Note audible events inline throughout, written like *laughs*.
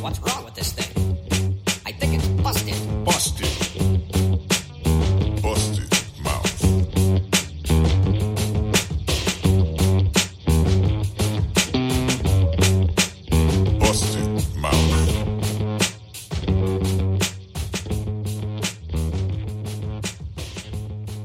What's wrong with this thing?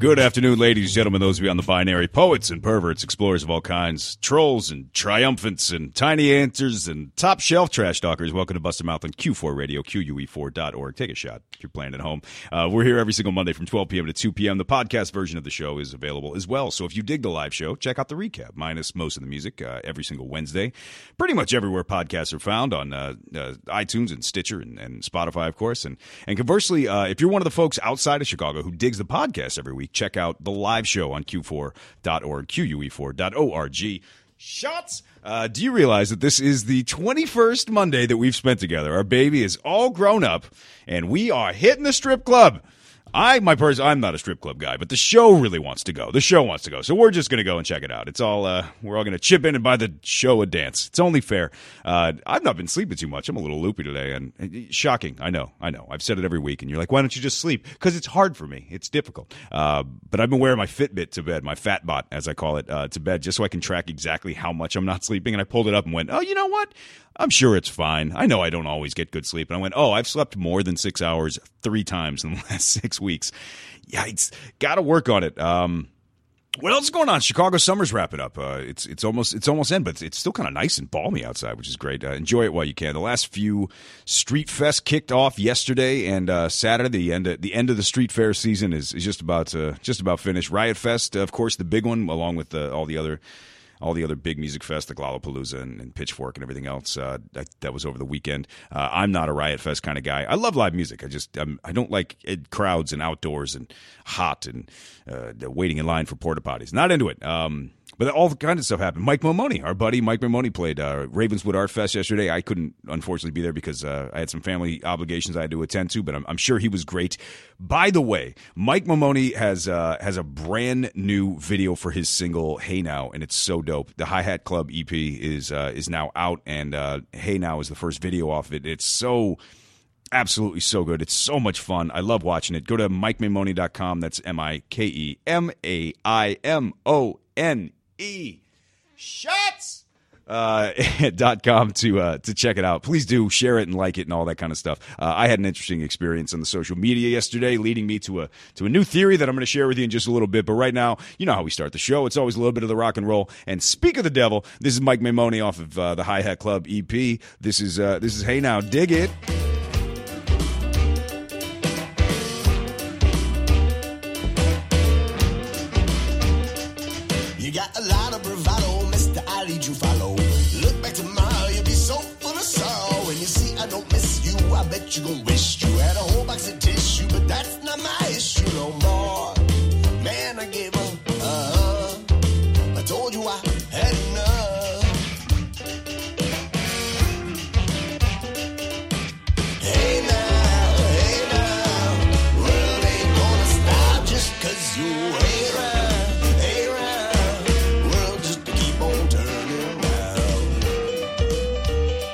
Good afternoon, ladies and gentlemen, those of you on the binary, poets and perverts, explorers of all kinds, trolls and triumphants and tiny answers and top shelf trash talkers. Welcome to Busted Mouth on Q4 Radio, QUE4.org. Take a shot if you're playing at home. Uh, we're here every single Monday from 12 p.m. to 2 p.m. The podcast version of the show is available as well. So if you dig the live show, check out the recap, minus most of the music, uh, every single Wednesday. Pretty much everywhere podcasts are found on uh, uh, iTunes and Stitcher and, and Spotify, of course. And, and conversely, uh, if you're one of the folks outside of Chicago who digs the podcast every week, check out the live show on Q4.org, QUE4.org. Shots. Uh, do you realize that this is the 21st Monday that we've spent together? Our baby is all grown up, and we are hitting the strip club. I, my person, I'm not a strip club guy, but the show really wants to go. The show wants to go, so we're just to go and check it out. It's all, uh, we're all to chip in and buy the show a dance. It's only fair. Uh, I've not been sleeping too much. I'm a little loopy today, and, and shocking. I know, I know. I've said it every week, and you're like, why don't you just sleep? Because it's hard for me. It's difficult. Uh, but I've been wearing my Fitbit to bed, my Fatbot as I call it, uh, to bed, just so I can track exactly how much I'm not sleeping. And I pulled it up and went, oh, you know what? I'm sure it's fine. I know I don't always get good sleep. And I went, oh, I've slept more than six hours three times in the last *laughs* six weeks. Yikes. Got to work on it. Um, what else is going on? Chicago summer's wrapping up. Uh, it's it's almost it's almost end, but it's, it's still kind of nice and balmy outside, which is great. Uh, enjoy it while you can. The last few Street Fest kicked off yesterday and uh, Saturday. The end of, the end of the Street Fair season is, is just about just about finished. Riot Fest, of course, the big one, along with the, all the other all the other big music fest, like Lollapalooza and, and Pitchfork and everything else. Uh, that, that was over the weekend. Uh, I'm not a Riot Fest kind of guy. I love live music. I just I'm, I don't like it, crowds and outdoors and hot and uh, waiting in line for porta potties. Not into it. Um, but all kinds of stuff happened. Mike Maimone, our buddy Mike Maimone, played uh, Ravenswood Art Fest yesterday. I couldn't, unfortunately, be there because uh, I had some family obligations I had to attend to, but I'm, I'm sure he was great. By the way, Mike Maimone has uh, has a brand new video for his single "Hey Now," and it's so dope. The Hi Hat Club EP is uh, is now out, and uh, "Hey Now" is the first video off it. It's so absolutely so good. It's so much fun. I love watching it. Go to MikeMaimone.com. That's M I K E M A I M O N E. Shots! Uh, *laughs* dot com to uh, to check it out. Please do share it and like it and all that kind of stuff. Uh, I had an interesting experience on the social media yesterday, leading me to a to a new theory that I'm going to share with you in just a little bit. But right now, you know how we start the show. It's always a little bit of the rock and roll. And speak of the devil, this is Mike Maimone off of uh, the Hi Hat Club EP. This is uh, this is Hey Now, dig it. You gon' wish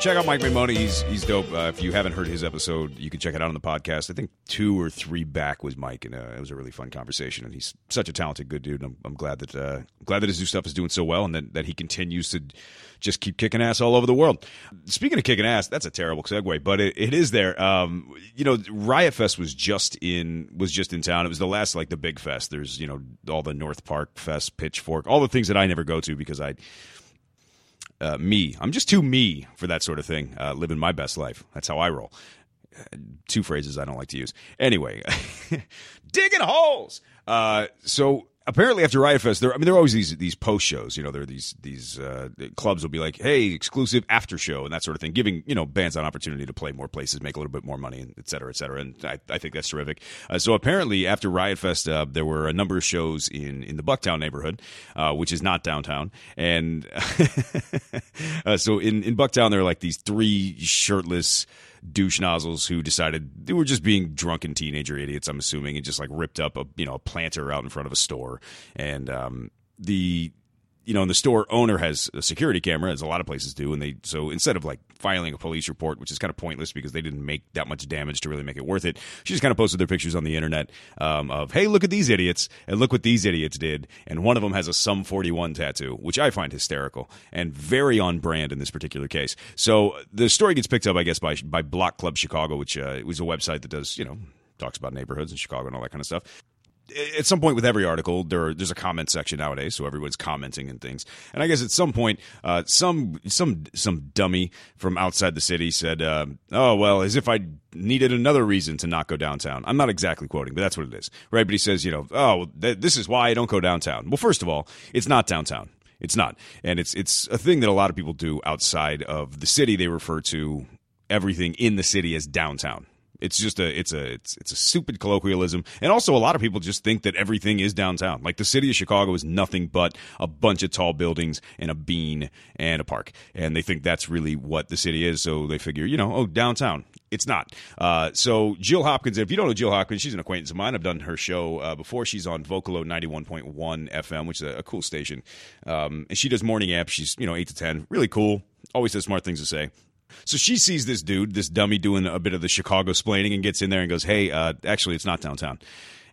Check out Mike Maimone. He's he's dope. Uh, if you haven't heard his episode, you can check it out on the podcast. I think two or three back was Mike, and uh, it was a really fun conversation. And he's such a talented, good dude. And I'm, I'm glad that uh, glad that his new stuff is doing so well, and that, that he continues to just keep kicking ass all over the world. Speaking of kicking ass, that's a terrible segue, but it, it is there. Um, you know, Riot Fest was just in was just in town. It was the last like the big fest. There's you know all the North Park Fest, Pitchfork, all the things that I never go to because I uh, me. I'm just too me for that sort of thing. Uh, living my best life. That's how I roll. Uh, two phrases I don't like to use. Anyway, *laughs* digging holes. Uh, so apparently after Riot Fest, there I mean there are always these these post shows. You know, there are these these uh, clubs will be like, hey, exclusive after show and that sort of thing, giving you know bands an opportunity to play more places, make a little bit more money, et cetera, et cetera. And I, I think that's terrific. Uh, so apparently after Riot Fest, uh, there were a number of shows in in the Bucktown neighborhood, uh, which is not downtown, and *laughs* uh, so in in Bucktown there are like these three shirtless douche nozzles who decided they were just being drunken teenager idiots. I'm assuming, and just like ripped up a you know a planter out in front of a store, and um, the you know, and the store owner has a security camera, as a lot of places do, and they so instead of like filing a police report, which is kind of pointless because they didn't make that much damage to really make it worth it, she just kind of posted their pictures on the internet um, of, hey, look at these idiots, and look what these idiots did, and one of them has a Sum 41 tattoo, which I find hysterical and very on brand in this particular case. So the story gets picked up, I guess, by by Block Club Chicago, which uh, was a website that does, you know, talks about neighborhoods in Chicago and all that kind of stuff at some point with every article there are, there's a comment section nowadays so everyone's commenting and things. And i guess at some point uh, some some some dummy from outside the city said uh, oh well as if i needed another reason to not go downtown. I'm not exactly quoting but that's what it is. Right? But he says you know oh th- this is why i don't go downtown. Well first of all it's not downtown. It's not. And it's it's a thing that a lot of people do outside of the city they refer to everything in the city as downtown it's just a it's a it's it's a stupid colloquialism, and also a lot of people just think that everything is downtown. Like the city of Chicago is nothing but a bunch of tall buildings and a bean and a park, and they think that's really what the city is. So they figure, you know, oh, downtown. It's not. Uh, so Jill Hopkins, if you don't know Jill Hopkins, she's an acquaintance of mine. I've done her show uh, before. She's on Vocalo ninety one point one FM, which is a, a cool station, um, and she does morning apps. She's you know eight to ten, really cool. Always has smart things to say. So she sees this dude, this dummy, doing a bit of the Chicago splaining and gets in there and goes, Hey, uh, actually, it's not downtown.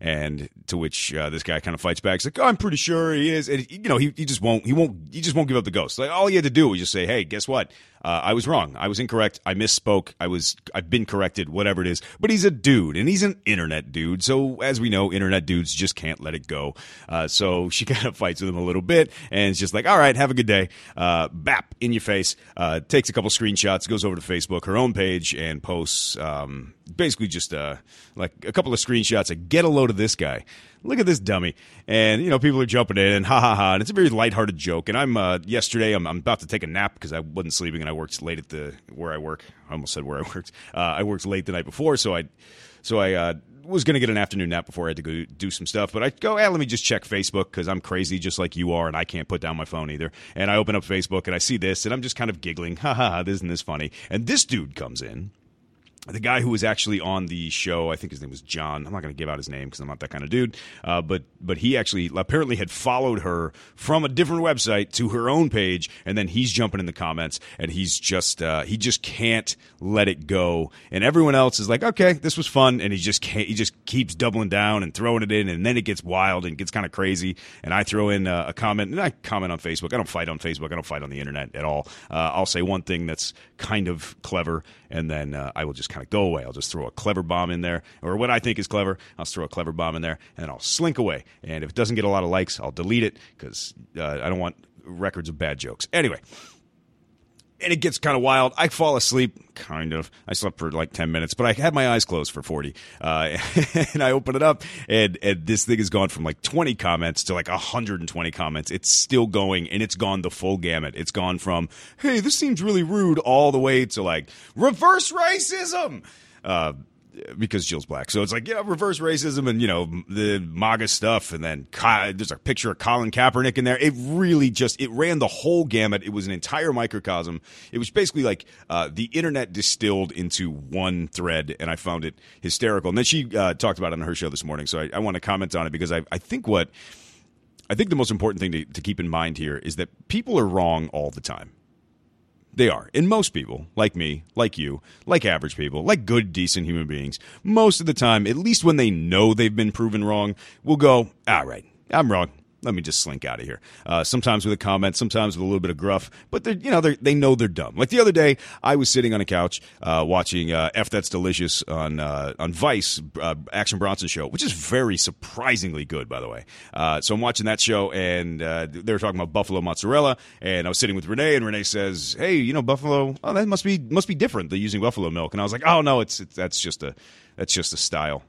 And to which uh, this guy kind of fights back. He's like, oh, "I'm pretty sure he is." And you know, he, he just won't. He won't. He just won't give up the ghost. Like all he had to do was just say, "Hey, guess what? Uh, I was wrong. I was incorrect. I misspoke. I was. I've been corrected. Whatever it is." But he's a dude, and he's an internet dude. So as we know, internet dudes just can't let it go. Uh, so *laughs* she kind of fights with him a little bit, and it's just like, "All right, have a good day." Uh, bap in your face. Uh, takes a couple screenshots, goes over to Facebook, her own page, and posts. Um, basically, just uh, like a couple of screenshots. Of, Get a load of this guy look at this dummy. And, you know, people are jumping in and ha ha ha. And it's a very lighthearted joke. And I'm, uh, yesterday, I'm, I'm about to take a nap because I wasn't sleeping and I worked late at the, where I work. I almost said where I *laughs* worked. Uh, I worked late the night before. So I, so I, uh, was going to get an afternoon nap before I had to go do some stuff, but I go, eh, let me just check Facebook because I'm crazy just like you are, and I can't put down my phone either. And I open up Facebook and I see this, and I'm just kind of giggling, ha ha ha, isn't this funny? And this dude comes in, the guy who was actually on the show, I think his name was John. I'm not going to give out his name because I'm not that kind of dude. Uh, but but he actually apparently had followed her from a different website to her own page, and then he's jumping in the comments, and he's just uh, he just can't let it go. And everyone else is like, okay, this was fun, and he just can't. He just keeps doubling down and throwing it in, and then it gets wild and gets kind of crazy. And I throw in uh, a comment, and I comment on Facebook. I don't fight on Facebook. I don't fight on the internet at all. Uh, I'll say one thing that's kind of clever, and then uh, I will just kind of go away. I'll just throw a clever bomb in there, or what I think is clever. I'll throw a clever bomb in there, and I'll slink away. And if it doesn't get a lot of likes, I'll delete it because uh, I don't want records of bad jokes. Anyway, and it gets kind of wild. I fall asleep, kind of. I slept for like 10 minutes, but I had my eyes closed for 40. Uh, *laughs* and I open it up, and, and this thing has gone from like 20 comments to like 120 comments. It's still going, and it's gone the full gamut. It's gone from, hey, this seems really rude, all the way to like, reverse racism. Uh, because Jill's black. So it's like, yeah, reverse racism and, you know, the MAGA stuff. And then there's a picture of Colin Kaepernick in there. It really just, it ran the whole gamut. It was an entire microcosm. It was basically like uh, the internet distilled into one thread. And I found it hysterical. And then she uh, talked about it on her show this morning. So I, I want to comment on it because I, I think what, I think the most important thing to, to keep in mind here is that people are wrong all the time. They are. And most people, like me, like you, like average people, like good, decent human beings, most of the time, at least when they know they've been proven wrong, will go, all right, I'm wrong let me just slink out of here. Uh, sometimes with a comment, sometimes with a little bit of gruff, but they you know they know they're dumb. Like the other day, I was sitting on a couch uh, watching uh, "F That's Delicious" on uh, on Vice, uh, Action Bronson show, which is very surprisingly good, by the way. Uh, so I'm watching that show, and they were talking about buffalo mozzarella, and I was sitting with Renee, and Renee says, "Hey, you know buffalo? Oh, that must be must be different. They're using buffalo milk." And I was like, "Oh no, it's, it's that's just a that's just a style."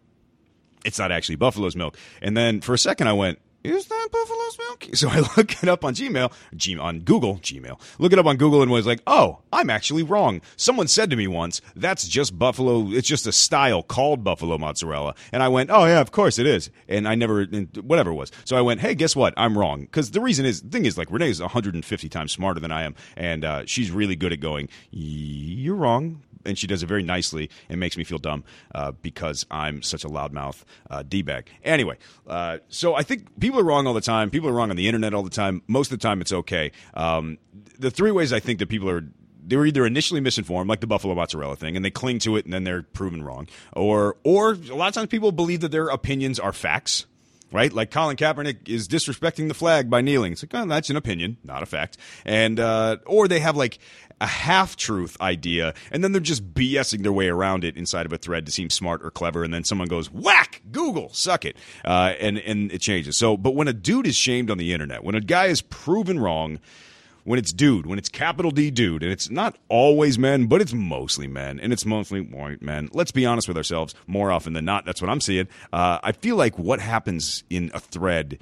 It's not actually buffalo's milk. And then for a second, I went, is that buffalo's *laughs* milk? So I look it up on Gmail, G- on Google, Gmail. Look it up on Google and was like, oh, I'm actually wrong. Someone said to me once, that's just buffalo. It's just a style called buffalo mozzarella. And I went, oh yeah, of course it is. And I never, whatever it was. So I went, hey, guess what? I'm wrong. Because the reason is, the thing is, like Renee is 150 times smarter than I am, and uh, she's really good at going, you're wrong and she does it very nicely and makes me feel dumb uh, because I'm such a loudmouth uh, d bag. Anyway, uh, so I think people are wrong all the time. People are wrong on the internet all the time. Most of the time, it's okay. Um, the three ways I think that people are they were either initially misinformed, like the buffalo mozzarella thing, and they cling to it, and then they're proven wrong, or or a lot of times people believe that their opinions are facts. Right, like Colin Kaepernick is disrespecting the flag by kneeling. It's like, oh, that's an opinion, not a fact. And uh, or they have like a half truth idea, and then they're just BSing their way around it inside of a thread to seem smart or clever, and then someone goes, whack, Google, suck it, uh, and and it changes. So, but when a dude is shamed on the internet, when a guy is proven wrong when it's dude, when it's capital D dude, and it's not always men, but it's mostly men, and it's mostly white men. Let's be honest with ourselves. More often than not, that's what I'm seeing. Uh, I feel like what happens in a thread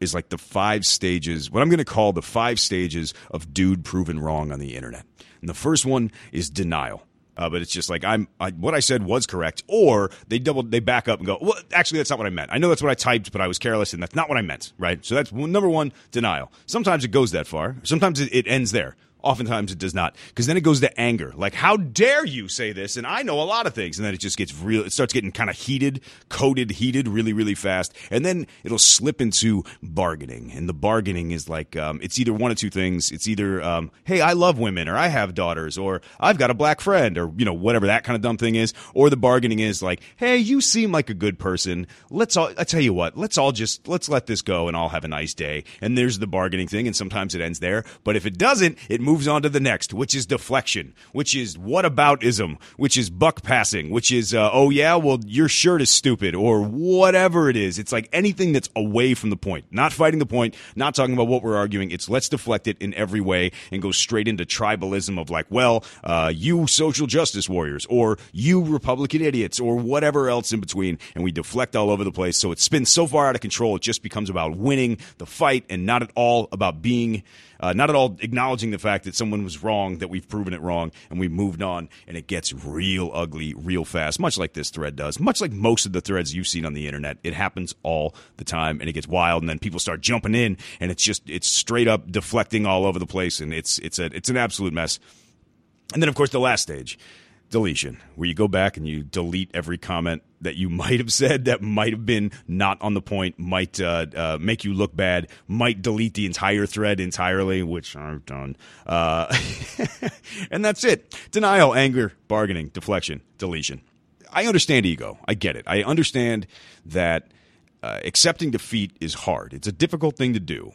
is like the five stages, what I'm going to call the five stages of dude proven wrong on the internet. And the first one is denial. Uh, but it's just like I'm I, what I said was correct, or they double they back up and go, well, actually that's not what I meant. I know that's what I typed, but I was careless, and that's not what I meant. Right? So that's number one, denial. Sometimes it goes that far. Sometimes it, it ends there. Oftentimes it does not, because then it goes to anger. Like, how dare you say this? And I know a lot of things, and then it just gets real. It starts getting kind of heated, coated, heated, really, really fast, and then it'll slip into bargaining. And the bargaining is like um, it's either one of two things. It's either, um, hey, I love women, or I have daughters, or I've got a black friend, or you know whatever that kind of dumb thing is. Or the bargaining is like, hey, you seem like a good person. Let's all. I tell you what. Let's all just let's let this go, and I'll have a nice day. And there's the bargaining thing, and sometimes it ends there. But if it doesn't, it moves on to the next, which is deflection, which is whataboutism, which is buck passing, which is uh, oh yeah, well your shirt is stupid or whatever it is. It's like anything that's away from the point, not fighting the point, not talking about what we're arguing. It's let's deflect it in every way and go straight into tribalism of like, well, uh, you social justice warriors or you Republican idiots or whatever else in between, and we deflect all over the place. So it spins so far out of control, it just becomes about winning the fight and not at all about being uh, not at all acknowledging the fact that someone was wrong, that we've proven it wrong, and we've moved on, and it gets real ugly real fast, much like this thread does, much like most of the threads you've seen on the internet. It happens all the time, and it gets wild, and then people start jumping in, and it's just it's straight up deflecting all over the place, and it's it's a it's an absolute mess. And then, of course, the last stage deletion, where you go back and you delete every comment that you *laughs* might have said that might have been not on the point, might uh, uh, make you look bad, might delete the entire thread entirely, which I've done. Uh, *laughs* and that's it. Denial, anger, bargaining, deflection, deletion. I understand ego. I get it. I understand that uh, accepting defeat is hard. It's a difficult thing to do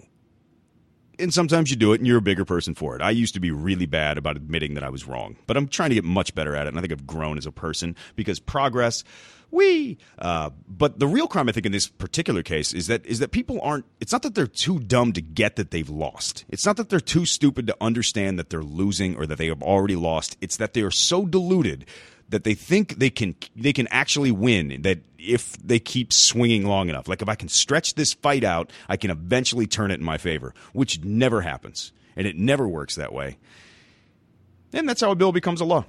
and sometimes you do it and you're a bigger person for it. I used to be really bad about admitting that I was wrong, but I'm trying to get much better at it. And I think I've grown as a person because progress, we. Uh, but the real crime, I think, in this particular case is that is that people aren't. It's not that they're too dumb to get that they've lost. It's not that they're too stupid to understand that they're losing or that they have already lost. It's that they are so deluded that they think they can they can actually win that if they keep swinging long enough. Like if i can stretch this fight out i can eventually turn it in my favor which never happens. And it never works that way. And that's how a bill becomes a law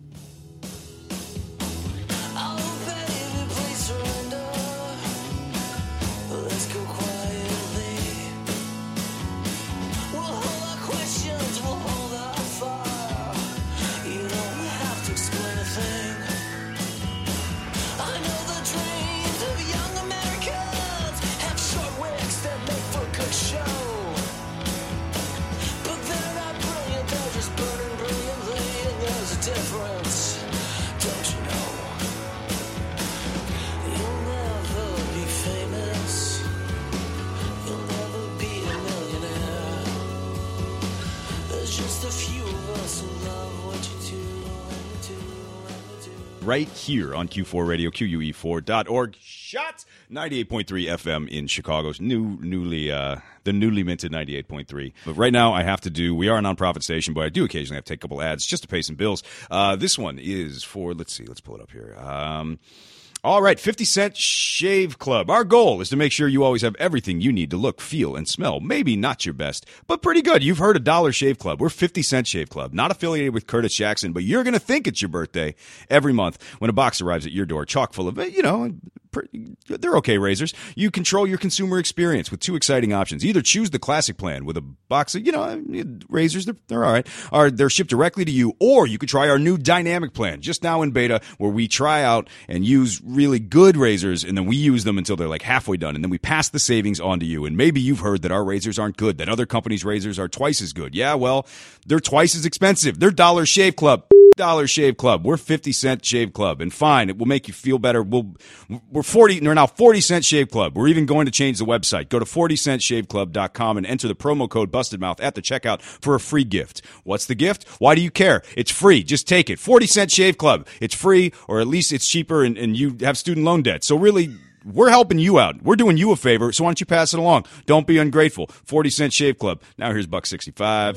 right here on Q4 Radio, QUE4.org. Shot 98.3 FM in Chicago's new, newly, uh, the newly minted 98.3. But right now, I have to do, we are a nonprofit station, but I do occasionally have to take a couple ads just to pay some bills. Uh, this one is for, let's see, let's pull it up here. Um, all right, 50 Cent Shave Club. Our goal is to make sure you always have everything you need to look, feel, and smell. Maybe not your best, but pretty good. You've heard of Dollar Shave Club. We're 50 Cent Shave Club, not affiliated with Curtis Jackson, but you're going to think it's your birthday every month when a box arrives at your door, chock full of, you know, they're okay razors. You control your consumer experience with two exciting options. Either choose the classic plan with a box of, you know, razors, they're, they're all right. Are they're shipped directly to you, or you could try our new dynamic plan just now in beta where we try out and use really good razors and then we use them until they're like halfway done and then we pass the savings on to you. And maybe you've heard that our razors aren't good, that other companies' razors are twice as good. Yeah, well, they're twice as expensive. They're Dollar Shave Club. Dollar Shave Club. We're 50 cent Shave Club. And fine, it will make you feel better. We'll, we're 40, we're now 40 cent Shave Club. We're even going to change the website. Go to 40centshaveclub.com and enter the promo code BustedMouth at the checkout for a free gift. What's the gift? Why do you care? It's free. Just take it. 40 cent Shave Club. It's free, or at least it's cheaper and, and you have student loan debt. So really, we're helping you out. We're doing you a favor. So why don't you pass it along? Don't be ungrateful. 40 cent Shave Club. Now here's Buck 65.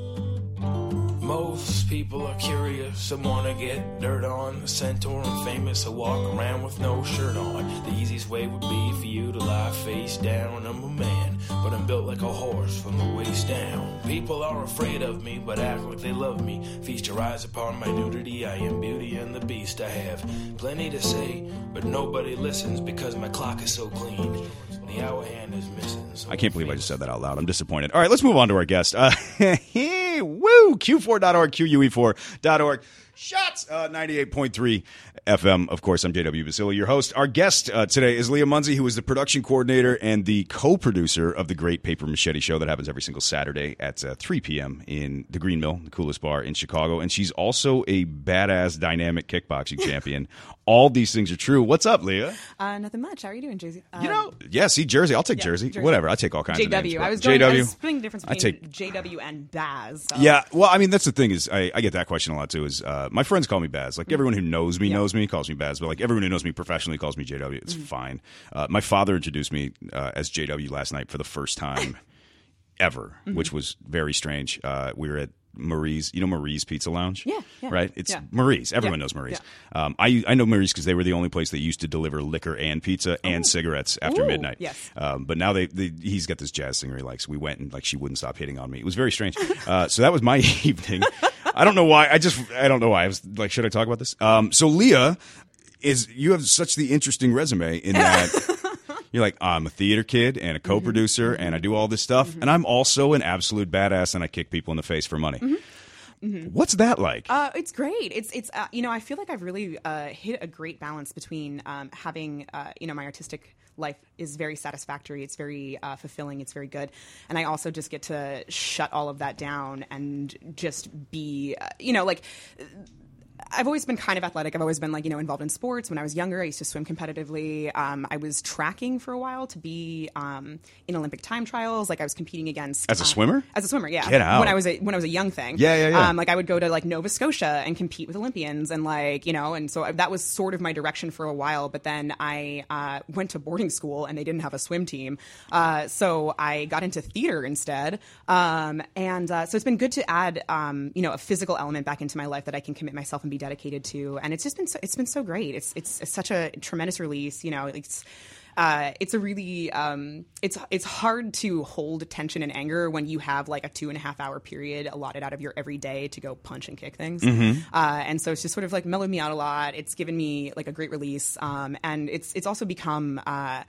Most people are curious and wanna get dirt on. The centaur and famous, I walk around with no shirt on. The easiest way would be for you to lie face down. I'm a man, but I'm built like a horse from the waist down. People are afraid of me, but act like they love me. Feast your eyes upon my nudity. I am beauty and the beast. I have plenty to say, but nobody listens because my clock is so clean. The hour hand is missing. so I can't believe I just said that out loud. I'm disappointed. All right, let's move on to our guest. Uh, *laughs* woo! Q4.org, QUE4.org. Shots! Uh, 98.3 FM. Of course, I'm JW Basile, your host. Our guest uh, today is Leah Munsey, who is the production coordinator and the co-producer of the Great Paper Machete Show that happens every single Saturday at uh, 3 p.m. in the Green Mill, the coolest bar in Chicago. And she's also a badass dynamic kickboxing *laughs* champion. All these things are true. What's up, Leah? Uh, nothing much. How are you doing, Jay-Z? Uh, You know, yeah, see, Jersey. I'll take yeah, Jersey. Jersey. Whatever. I take all kinds of names. JW. I was going, JW. I was splitting the difference I between take JW and Baz. so- yeah, well, I mean, that's the thing is, I, I get that question a lot too. Is uh, my friends call me Baz? Like everyone who knows me Mm. Yeah. knows me calls me Baz, but like everyone who knows me professionally calls me JW. It's Mm. fine. Uh, my father introduced me uh, as JW last night for the first time *laughs* ever, Mm-hmm. which was very strange. Uh, we were at Marie's, you know Marie's Pizza Lounge, Yeah, yeah, right. It's yeah. Marie's. Everyone knows Marie's. Um, I I know Marie's because they were the only place that used to deliver liquor and pizza and cigarettes after Ooh, midnight. yes. Um, but now they, they he's got this jazz singer he likes. We went and like she wouldn't stop hitting on me. It was very strange. *laughs* Uh, so that was my *laughs* evening. I don't know why. I just I don't know why. I was like, should I talk about this? Um, so Leah is you have such the interesting resume in that. *laughs* You're like, I'm a theater kid and a Mm-hmm. co-producer, and I do all this stuff, and I'm also an absolute badass, and I kick people in the face for money. What's that like? Mm-hmm. Uh, it's great. It's it's uh, you know I feel like I've really uh, hit a great balance between um, having uh, you know my artistic life is very satisfactory. It's very uh, fulfilling. It's very good, and I also just get to shut all of that down and just be uh, you know like. I've always been kind of athletic. I've always been like you know involved in sports. When I was younger, I used to swim competitively. Um, I was tracking for a while to be um, in Olympic time trials. Like I was competing against As a uh, swimmer? As a swimmer, yeah. Get out. When I was a when I was a young thing. Yeah, yeah, yeah. Um, like I would go to like Nova Scotia and compete with Olympians and like you know and so that was sort of my direction for a while. But then I uh, went to boarding school and they didn't have a swim team, uh, so I got into theater instead. Um, and uh, so it's been good to add um, you know a physical element back into my life that I can commit myself and be dedicated to. And it's just been so, it's been so great. It's it's, it's such a tremendous release. You know, it's uh, it's a really um, it's it's hard to hold tension and anger when you have like a two and a half hour period allotted out of your every day to go punch and kick things. Uh, and so it's just sort of like mellowed me out a lot. It's given me like a great release, um, and it's it's also become. Uh,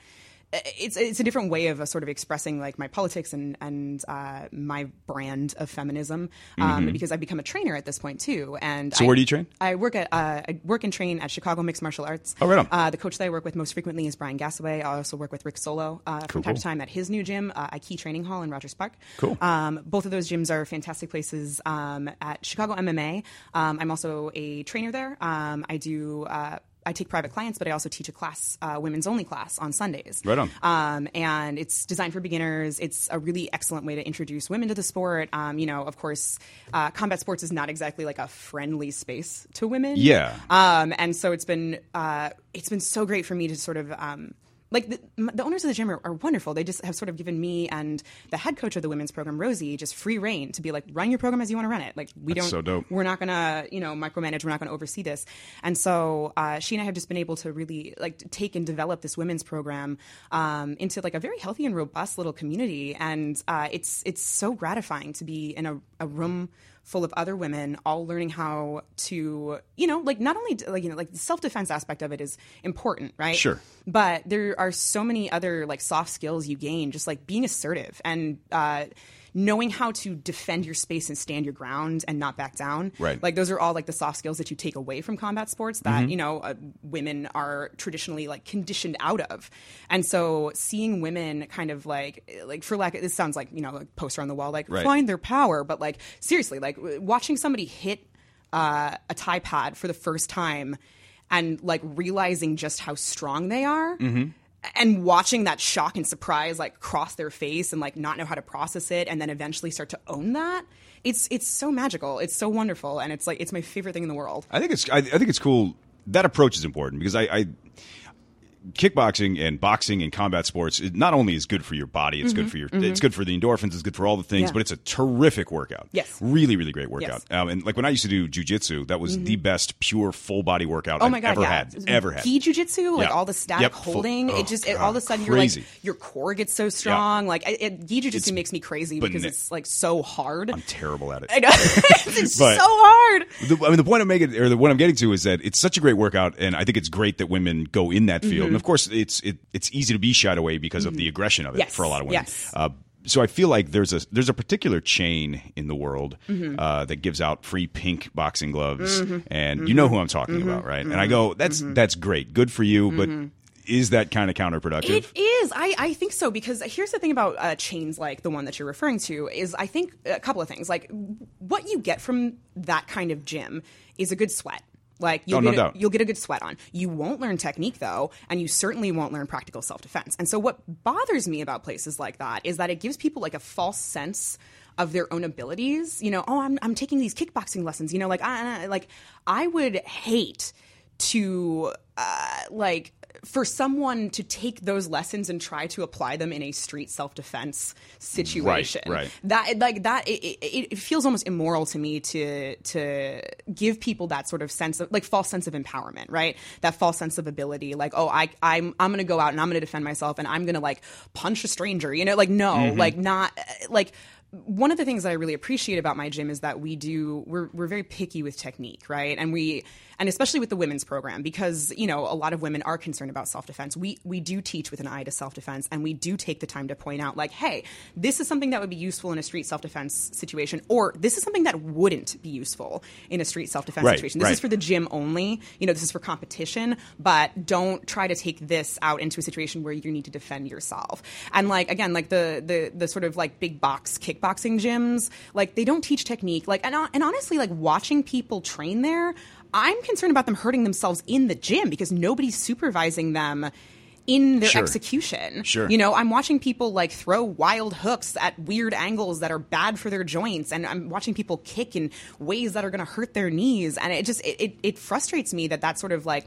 it's it's a different way of uh, sort of expressing like my politics and and uh, my brand of feminism um, because I've become a trainer at this point too. And So I- where do you train? I work at uh, I work and train at Chicago Mixed Martial Arts. Oh, right on. Uh, the coach that I work with most frequently is Brian Gassaway. I also work with Rick Solo uh, from time to time at his new gym, uh, Ikey Training Hall in Rogers Park. Cool. Um, both of those gyms are fantastic places. Um, at Chicago MMA, um, I'm also a trainer there. Um, I do. I take private clients, but I also teach a class, uh, women's only class on Sundays. Right on. Um, and it's designed for beginners. It's a really excellent way to introduce women to the sport. Um, you know, of course, uh, combat sports is not exactly like a friendly space to women. Yeah. Um, and so it's been uh, it's been so great for me to sort of um, like the, the owners of the gym are, are wonderful. They just have sort of given me and the head coach of the women's program, Rosie, just free reign to be like, run your program as you want to run it. Like we That's don't, so dope. we're not gonna, you know, micromanage. We're not gonna oversee this. And so uh, she and I have just been able to really like take and develop this women's program um, into like a very healthy and robust little community. And uh, it's it's so gratifying to be in a, a room full of other women all learning how to you know like not only like you know like the self-defense aspect of it is important right Sure. but there are so many other like soft skills you gain just like being assertive and uh knowing how to defend your space and stand your ground and not back down Right. like those are all like the soft skills that you take away from combat sports that you know uh, women are traditionally like conditioned out of and so seeing women kind of like like for lack of this sounds like you know like poster on the wall like Right. find their power but like seriously like watching somebody hit uh, a Thai pad for the first time and like realizing just how strong they are and watching that shock and surprise like cross their face and like not know how to process it and then eventually start to own that it's it's so magical it's so wonderful and it's like it's my favorite thing in the world I think it's I, I think it's cool. That approach is important because I, I kickboxing and boxing and combat sports it not only is good for your body, it's good for your it's good for the endorphins, it's good for all the things, Mm-hmm. Yeah. but it's a terrific workout. Yes. really, really great workout. Yes. Mm-hmm. Um, and like when I used to do jujitsu, that was the best pure full body workout Oh I've my god! ever yeah, had, ever had. Gi jujitsu, like Yeah. all the static Yep, holding, oh, it just it, all of a sudden crazy. you're like your core gets so strong. Like it, it, gi jujitsu It's makes me crazy because it's like so hard. I'm terrible at it. I know *laughs* it's But- so hard. The, I mean, the point I'm making, or the what I'm getting to, is that it's such a great workout, and I think it's great that women go in that Mm-hmm. field. And of course, it's it, it's easy to be shied away because of the aggression of it Yes, for a lot of women. yes. Uh, so I feel like there's a there's a particular chain in the world Mm-hmm. uh, that gives out free pink boxing gloves, Mm-hmm. and you know who I'm talking about, right? And I go, that's that's great, good for you, but is that kind of counterproductive? It is. I, I think so because here's the thing about uh, chains like the one that you're referring to is I think a couple of things. Like what you get from that kind of gym is a good sweat. Like you'll Oh, no get a, doubt. you'll get a good sweat on. You won't learn technique though, and you certainly won't learn practical self defense. And so what bothers me about places like that is that it gives people like a false sense of their own abilities. You know, oh, I'm I'm taking these kickboxing lessons. You know, like I I- like I would hate to uh, like for someone to take those lessons and try to apply them in a street self-defense situation right. that like that it, it, it feels almost immoral to me to to give people that sort of sense of like false sense of empowerment right that false sense of ability like oh i i'm i'm gonna go out and i'm gonna defend myself and i'm gonna like punch a stranger you know like no mm-hmm. like not like one of the things that I really appreciate about my gym is that we do we're we're very picky with technique, right? And we and especially with the women's program because you know a lot of women are concerned about self defense. We we do teach with an eye to self defense, and we do take the time to point out like, hey, this is something that would be useful in a street self defense situation, or this is something that wouldn't be useful in a street self defense Right, situation. This right. is for the gym only. You know, this is for competition, but don't try to take this out into a situation where you need to defend yourself. And like again, like the the the sort of like big box kickboxing gyms, like they don't teach technique. Like and and honestly, like watching people train there, I'm concerned about them hurting themselves in the gym because nobody's supervising them in their Sure. execution. Sure. You know, I'm watching people like throw wild hooks at weird angles that are bad for their joints, and I'm watching people kick in ways that are going to hurt their knees, and it just it, it it frustrates me that that sort of like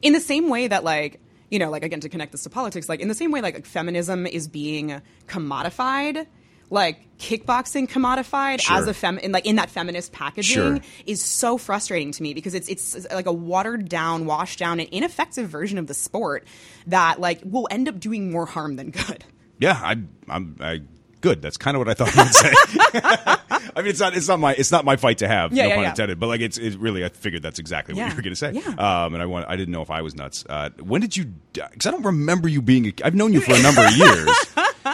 in the same way that like you know like again to connect this to politics like in the same way like, like feminism is being commodified like kickboxing commodified Sure. as a fem in like in that feminist packaging Sure. is so frustrating to me because it's it's like a watered down washed down and ineffective version of the sport that like will end up doing more harm than good Yeah, I, I'm I, good. That's kind of what I thought you would say. *laughs* I mean, it's not it's not my it's not my fight to have. Yeah, no yeah, pun yeah. intended. But like, it's it really. I figured that's exactly what Yeah. you were going to say. Yeah. Um, and I want I didn't know if I was nuts. Uh, when did you? Because I don't remember you being. A, I've known you *laughs* for a number of years.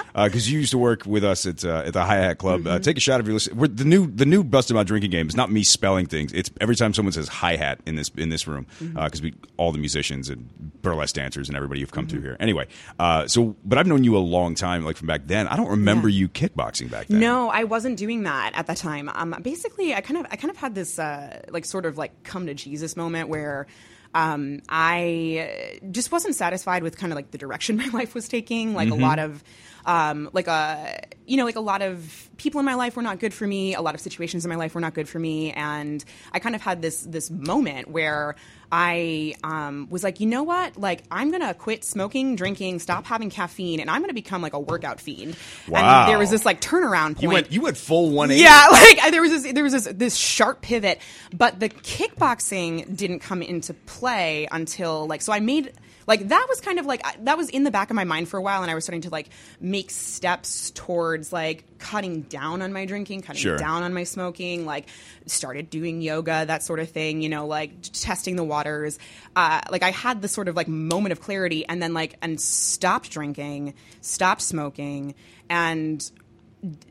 *laughs* Because you used to work with us at uh, at the Hi Hat Club. Uh, Mm-hmm. take a shot if you're listening. We're, the new the new busted out drinking game is not me spelling things. It's every time someone says hi hat in this in this room Mm-hmm. because we all the musicians and burlesque dancers and everybody who've come Mm-hmm. through here. Anyway, uh, so but I've known you a long time, like from back then. I don't remember Yeah. you kickboxing back then. No, I wasn't doing that at that time. Um, basically, I kind of, I kind of had this uh, like sort of like come to Jesus moment where um, I just wasn't satisfied with kind of like the direction *laughs* my life was taking. Like Mm-hmm. a lot of, um, like a, you know, like a lot of people in my life were not good for me. A lot of situations in my life were not good for me, and I kind of had this this moment where I um, was like, you know what? Like, I'm gonna quit smoking, drinking, stop having caffeine, and I'm gonna become like a workout fiend. Wow. And there was this like turnaround point. You went. You went full one eighty. Yeah, *laughs* like there was this, there was this, this sharp pivot, but the kickboxing didn't come into play until like so I made like that was kind of like that was in the back of my mind for a while, and I was starting to like make steps towards like cutting down on my drinking, cutting Sure. down on my smoking, like started doing yoga, that sort of thing, you know, like testing the waters. Uh, like I had this sort of like moment of clarity, and then like and stopped drinking, stopped smoking, and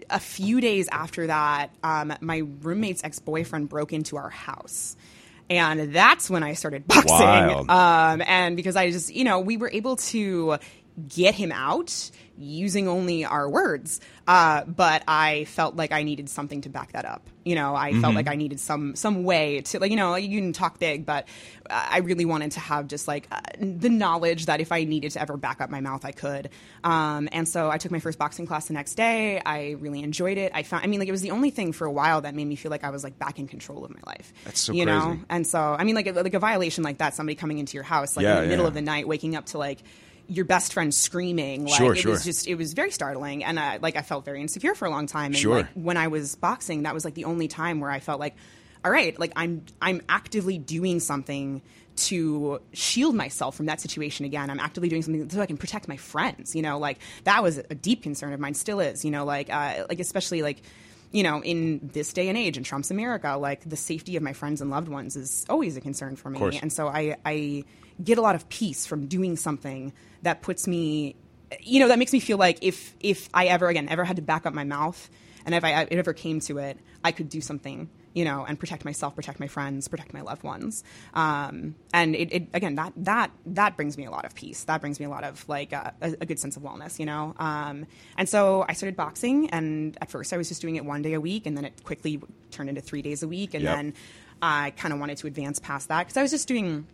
a few days after that, um, my roommate's ex boyfriend broke into our house. And that's when I started boxing. Um, and because I just, you know, we were able to get him out using only our words. Uh, but I felt like I needed something to back that up. You know, I Mm-hmm. felt like I needed some some way to, like, you know, you can talk big, but I really wanted to have just like uh, the knowledge that if I needed to ever back up my mouth, I could. Um, and so I took my first boxing class the next day. I really enjoyed it. I found, I mean, like it was the only thing for a while that made me feel like I was like back in control of my life. That's so you know. And so, I mean, like a, like a violation like that, somebody coming into your house like Yeah, in the middle yeah. of the night, waking up to like your best friend screaming. Like Sure, it sure. was just it was very startling, and uh, like I felt very insecure for a long time. And Sure. like when I was boxing, that was like the only time where I felt like, all right, like I'm I'm actively doing something to shield myself from that situation again. I'm actively doing something so I can protect my friends. You know, like that was a deep concern of mine, still is. You know, like uh, like especially like you know, in this day and age in Trump's America, like the safety of my friends and loved ones is always a concern for me. And so I, I get a lot of peace from doing something that puts me, you know, that makes me feel like if if I ever again ever had to back up my mouth, and if I it ever came to it, I could do something, you know, and protect myself, protect my friends, protect my loved ones. Um, and it, it again that that that brings me a lot of peace. That brings me a lot of like uh, a, a good sense of wellness, you know. Um, and so I started boxing, and at first I was just doing it one day a week, and then it quickly turned into three days a week, and Yep. then I kind of wanted to advance past that because I was just doing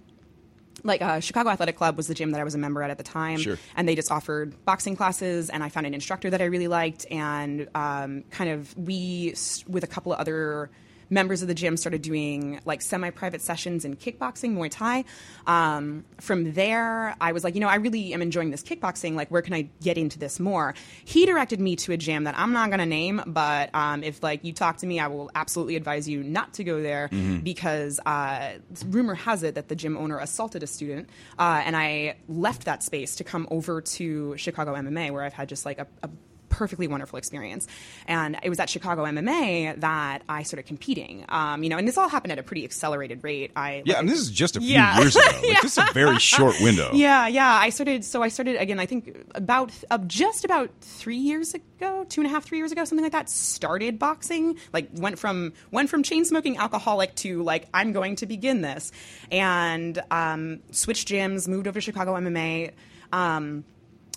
like uh, Chicago Athletic Club was the gym that I was a member at at the time, Sure. and they just offered boxing classes, and I found an instructor that I really liked, and um, kind of we with a couple of other members of the gym started doing like semi-private sessions in kickboxing, Muay Thai. Um, from there, I was like, you know, I really am enjoying this kickboxing. Like, where can I get into this more? He directed me to a gym that I'm not going to name, but um, if like you talk to me, I will absolutely advise you not to go there because uh, rumor has it that the gym owner assaulted a student, uh, and I left that space to come over to Chicago MMA, where I've had just like a, a perfectly wonderful experience. And it was at Chicago MMA that I started competing. Um, you know, and this all happened at a pretty accelerated rate. I Yeah, like, and this is just a few Yeah. years ago. Like, *laughs* This is a very short window. *laughs* yeah, yeah. I started. So I started again. I think about uh, just about three years ago, two and a half, three years ago, something like that. Started boxing. Like went from went from chain smoking alcoholic to like I'm going to begin this, and um, switched gyms. Moved over to Chicago MMA. Um,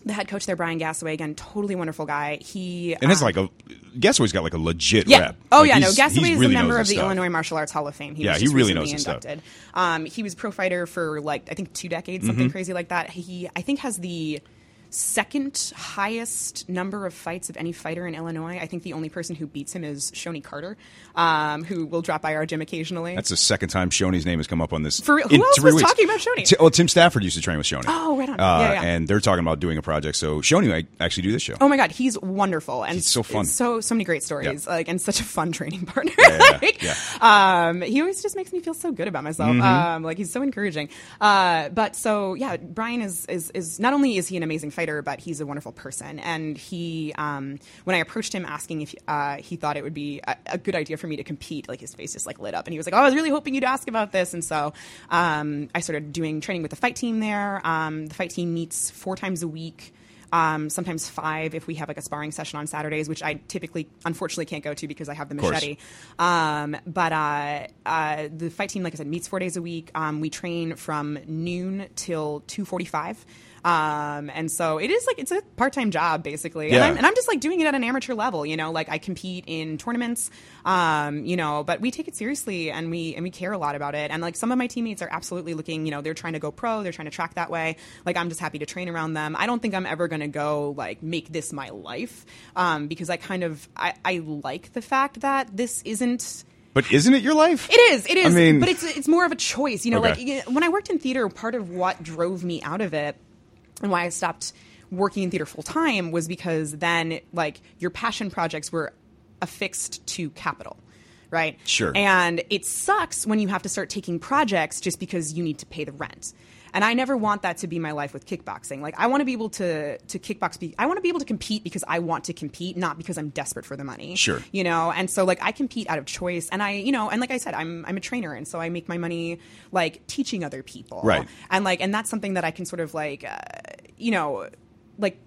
the head coach there, Brian Gassaway, again, totally wonderful guy. He And it's um, like a Gassaway's got like a legit yeah. rep. Oh Like, yeah, no. he is really a member of the stuff. Illinois Martial Arts Hall of Fame. He Yeah, he really knows his stuff. inducted. Um, he was pro fighter for like I think two decades, something Mm-hmm. crazy like that. He I think has the second highest number of fights of any fighter in Illinois. I think the only person who beats him is Shonie Carter, um, who will drop by our gym occasionally. That's the second time Shonie's name has come up on this. For real? Who else was weeks. talking about Shonie? Ti- well, Tim Stafford used to train with Shonie. Oh, right on. Uh, Yeah, yeah. And they're talking about doing a project. So Shonie might actually do this show. Oh my god, he's wonderful and He's so fun. So so many great stories, Yeah. like and such a fun training *laughs* partner. yeah, Like, yeah. Um, he always just makes me feel so good about myself. Mm-hmm. Um, like he's so encouraging. Uh, but so yeah, Brian is is is not only is he an amazing fighter, but he's a wonderful person. And he, um, when I approached him asking if uh, he thought it would be a, a good idea for me to compete, like his face just like lit up, and he was like, "Oh, I was really hoping you'd ask about this." And so um, I started doing training with the fight team there. Um, the fight team meets four times a week um, sometimes five if we have like a sparring session on Saturdays, which I typically, unfortunately, can't go to because I have the machete. Um, but uh, uh, the fight team, like I said, meets four days a week. Um, we train from noon till two forty-five. Um, and so it is like it's a part time job basically, and Yeah. I'm, and I'm just like doing it at an amateur level. You know, like I compete in tournaments, um, you know, but we take it seriously and we and we care a lot about it. And like some of my teammates are absolutely looking, you know, they're trying to go pro, they're trying to track that way. Like I'm just happy to train around them. I don't think I'm ever going to go like make this my life um, because I kind of I, I like the fact that this isn't. But isn't it your life? It is. It is. I mean- but it's it's more of a choice. You know, Okay. like when I worked in theater, part of what drove me out of it and why I stopped working in theater full time was because then like your passion projects were affixed to capital. Right. Sure. And it sucks when you have to start taking projects just because you need to pay the rent. And I never want that to be my life with kickboxing. Like I want to be able to to kickbox. Be, I want to be able to compete because I want to compete, not because I'm desperate for the money. Sure. You know, and so like I compete out of choice, and I, you know, and like I said, I'm I'm a trainer, and so I make my money like teaching other people. Right. And like, and that's something that I can sort of like, uh, you know, like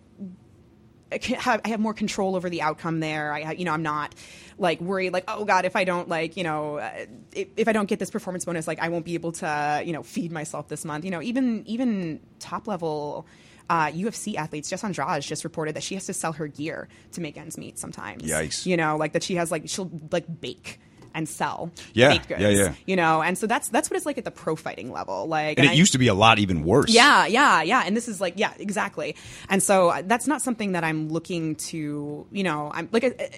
have, I have more control over the outcome there. I, you know, I'm not like worried, like, oh God, if I don't like, you know, uh, if, if I don't get this performance bonus, like, I won't be able to, you know, feed myself this month. You know, even even top level. Uh, UFC athletes, Jess Andrade just reported that she has to sell her gear to make ends meet sometimes. Yikes. You know, like that she has like she'll like bake and sell Yeah, goods. yeah, yeah. You know, and so that's that's what it's like at the pro fighting level. Like, and it I- used to be a lot even worse. yeah, yeah, yeah. And this is like, yeah, exactly. And so uh, that's not something that I'm looking to, you know, I'm like, I,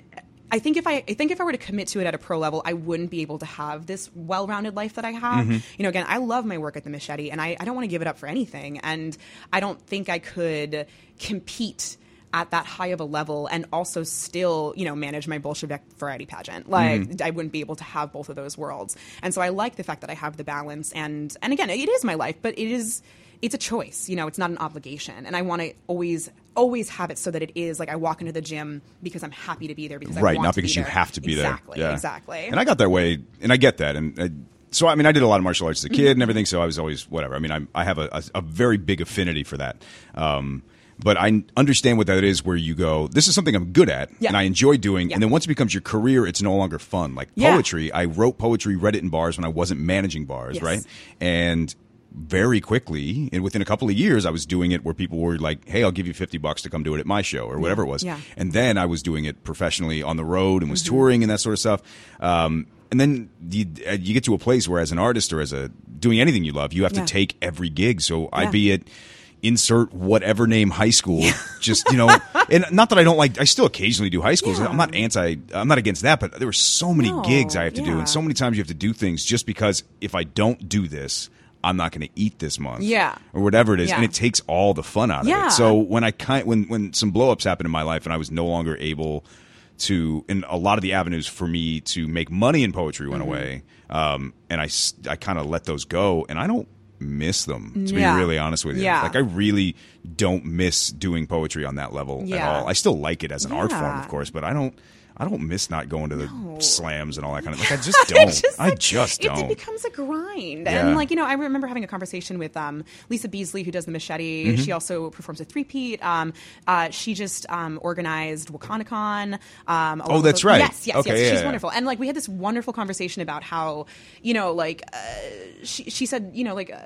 I think if I, I think if I were to commit to it at a pro level, I wouldn't be able to have this well-rounded life that I have. You know, again, I love my work at the Machete, and I, I don't want to give it up for anything. And I don't think I could compete at that high of a level and also still, you know, manage my Bolshevik variety pageant. Like I wouldn't be able to have both of those worlds. And so I like the fact that I have the balance and and again, it is my life, but it is it's a choice, you know, it's not an obligation. And I want to always always have it so that it is like I walk into the gym because I'm happy to be there because I right, want not to be because you have to be exactly, there. Yeah. Exactly. And I got that way, and I get that, and. I, so I mean, I did a lot of martial arts as a kid Mm-hmm. and everything. So I was always whatever. I mean, I, I have a, a, a very big affinity for that. Um, but I understand what that is, where you go. This is something I'm good at, Yeah. and I enjoy doing. Yeah. And then once it becomes your career, it's no longer fun. Like Yeah. poetry, I wrote poetry, read it in bars when I wasn't managing bars, Yes. right? And very quickly, and within a couple of years, I was doing it where people were like, "Hey, I'll give you fifty bucks to come do it at my show or whatever it was." And then I was doing it professionally on the road and was Mm-hmm. touring and that sort of stuff. Um, and then you, uh, you get to a place where, as an artist or as a doing anything you love, you have to take every gig. So I Yeah. be it insert whatever name high school just you know *laughs* and not that i don't like i still occasionally do high schools Yeah. i'm not anti i'm not against that but there were so many No, gigs i have to do and so many times you have to do things just because if i don't do this i'm not going to eat this month Yeah. or whatever it is Yeah. and it takes all the fun out of it so when I kind when when some blowups happened in my life and I was no longer able to and a lot of the avenues for me to make money in poetry Mm-hmm. went away um, and I kind of let those go and I don't miss them to Yeah. be really honest with you Yeah. like I really don't miss doing poetry on that level at all I still like it as an art form of course but I don't I don't miss not going to the slams and all that kind of like I *laughs* just don't Just, I just it, don't It becomes a grind, Yeah. and like you know, I remember having a conversation with um, Lisa Beasley, who does the Machete. Mm-hmm. She also performs a three-peat. Um, uh, she just um, organized WakandaCon. Um, Oh, that's right. Yes, yes, Okay, yes. yeah, She's yeah. wonderful, and like we had this wonderful conversation about how you know, like uh, she she said, you know, like. Uh,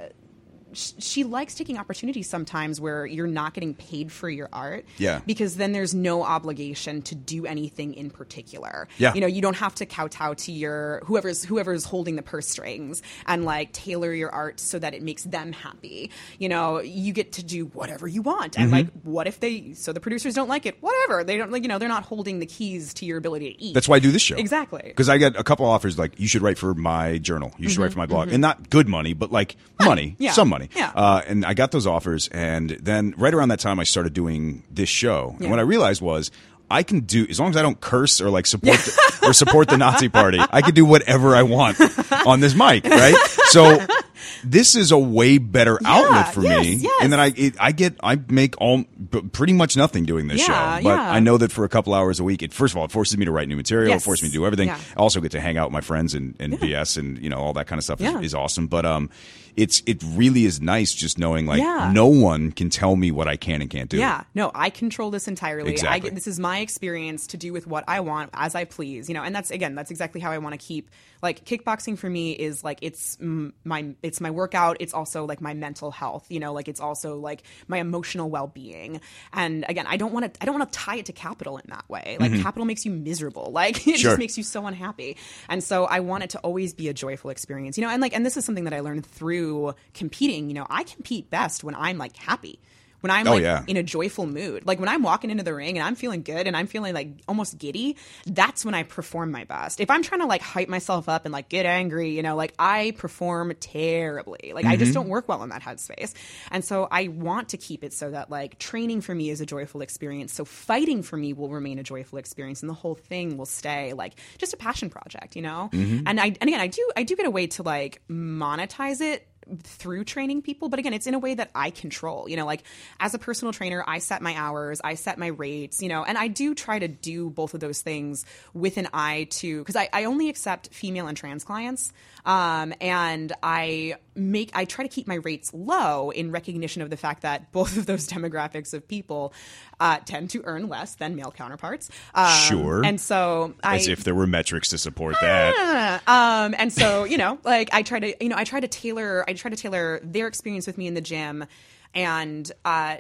sh- she likes taking opportunities sometimes where you're not getting paid for your art Yeah. because then there's no obligation to do anything in particular Yeah. you know you don't have to kowtow to your whoever's whoever's holding the purse strings and like tailor your art so that it makes them happy you know you get to do whatever you want and like Mm-hmm. what if they so the producers don't like it whatever they don't like you know they're not holding the keys to your ability to eat That's why I do this show. Exactly. Because I get a couple offers like, you should write for my journal. You should write for my blog. And not good money, but like money. Mm-hmm. yeah. Some money. Yeah. Uh, and I got those offers. And then right around that time, I started doing this show. And what I realized was, I can do as long as I don't curse or like support the, or support the Nazi party. I can do whatever I want on this mic, right? So this is a way better outlet for yes, me. yes. And then I it, I get I make all pretty much nothing doing this Yeah, show, but yeah. I know that for a couple hours a week, it first of all it forces me to write new material, Yes. it forces me to do everything. Yeah. I also get to hang out with my friends and, and BS and you know all that kind of stuff Yeah. is, is awesome. But um, it's it really is nice just knowing like Yeah. no one can tell me what I can and can't do. Yeah, no, I control this entirely. I Exactly. get, this is my experience to do with what I want as I please, you know, and that's again, that's exactly how I want to keep. Like kickboxing for me is like it's my it's my workout. It's also like my mental health. You know, like it's also like my emotional well being. And again, I don't want to I don't want to tie it to capital in that way. Like capital makes you miserable. *laughs* Like it Mm-hmm. Sure. just makes you so unhappy. And so I want it to always be a joyful experience. You know, and like and this is something that I learned through competing. You know, I compete best when I'm like happy. When I'm Oh, like yeah. in a joyful mood. Like when I'm walking into the ring and I'm feeling good and I'm feeling like almost giddy, that's when I perform my best. If I'm trying to like hype myself up and like get angry, you know, like I perform terribly. Like I Mm-hmm. just don't work well in that headspace. And so I want to keep it so that like training for me is a joyful experience. So fighting for me will remain a joyful experience and the whole thing will stay like just a passion project, you know? Mm-hmm. And I and again I do I do get a way to like monetize it through training people but again it's in a way that i control you know like as a personal trainer i set my hours i set my rates you know and i do try to do both of those things with an eye to because I, I only accept female and trans clients um, and i make i try to keep my rates low in recognition of the fact that both of those *laughs* demographics of people uh, tend to earn less than male counterparts um, Sure. and so I, As if there were metrics to support that. um, and so you know, like I try to, you know, I try to tailor, I try to tailor their experience with me in the gym, and uh,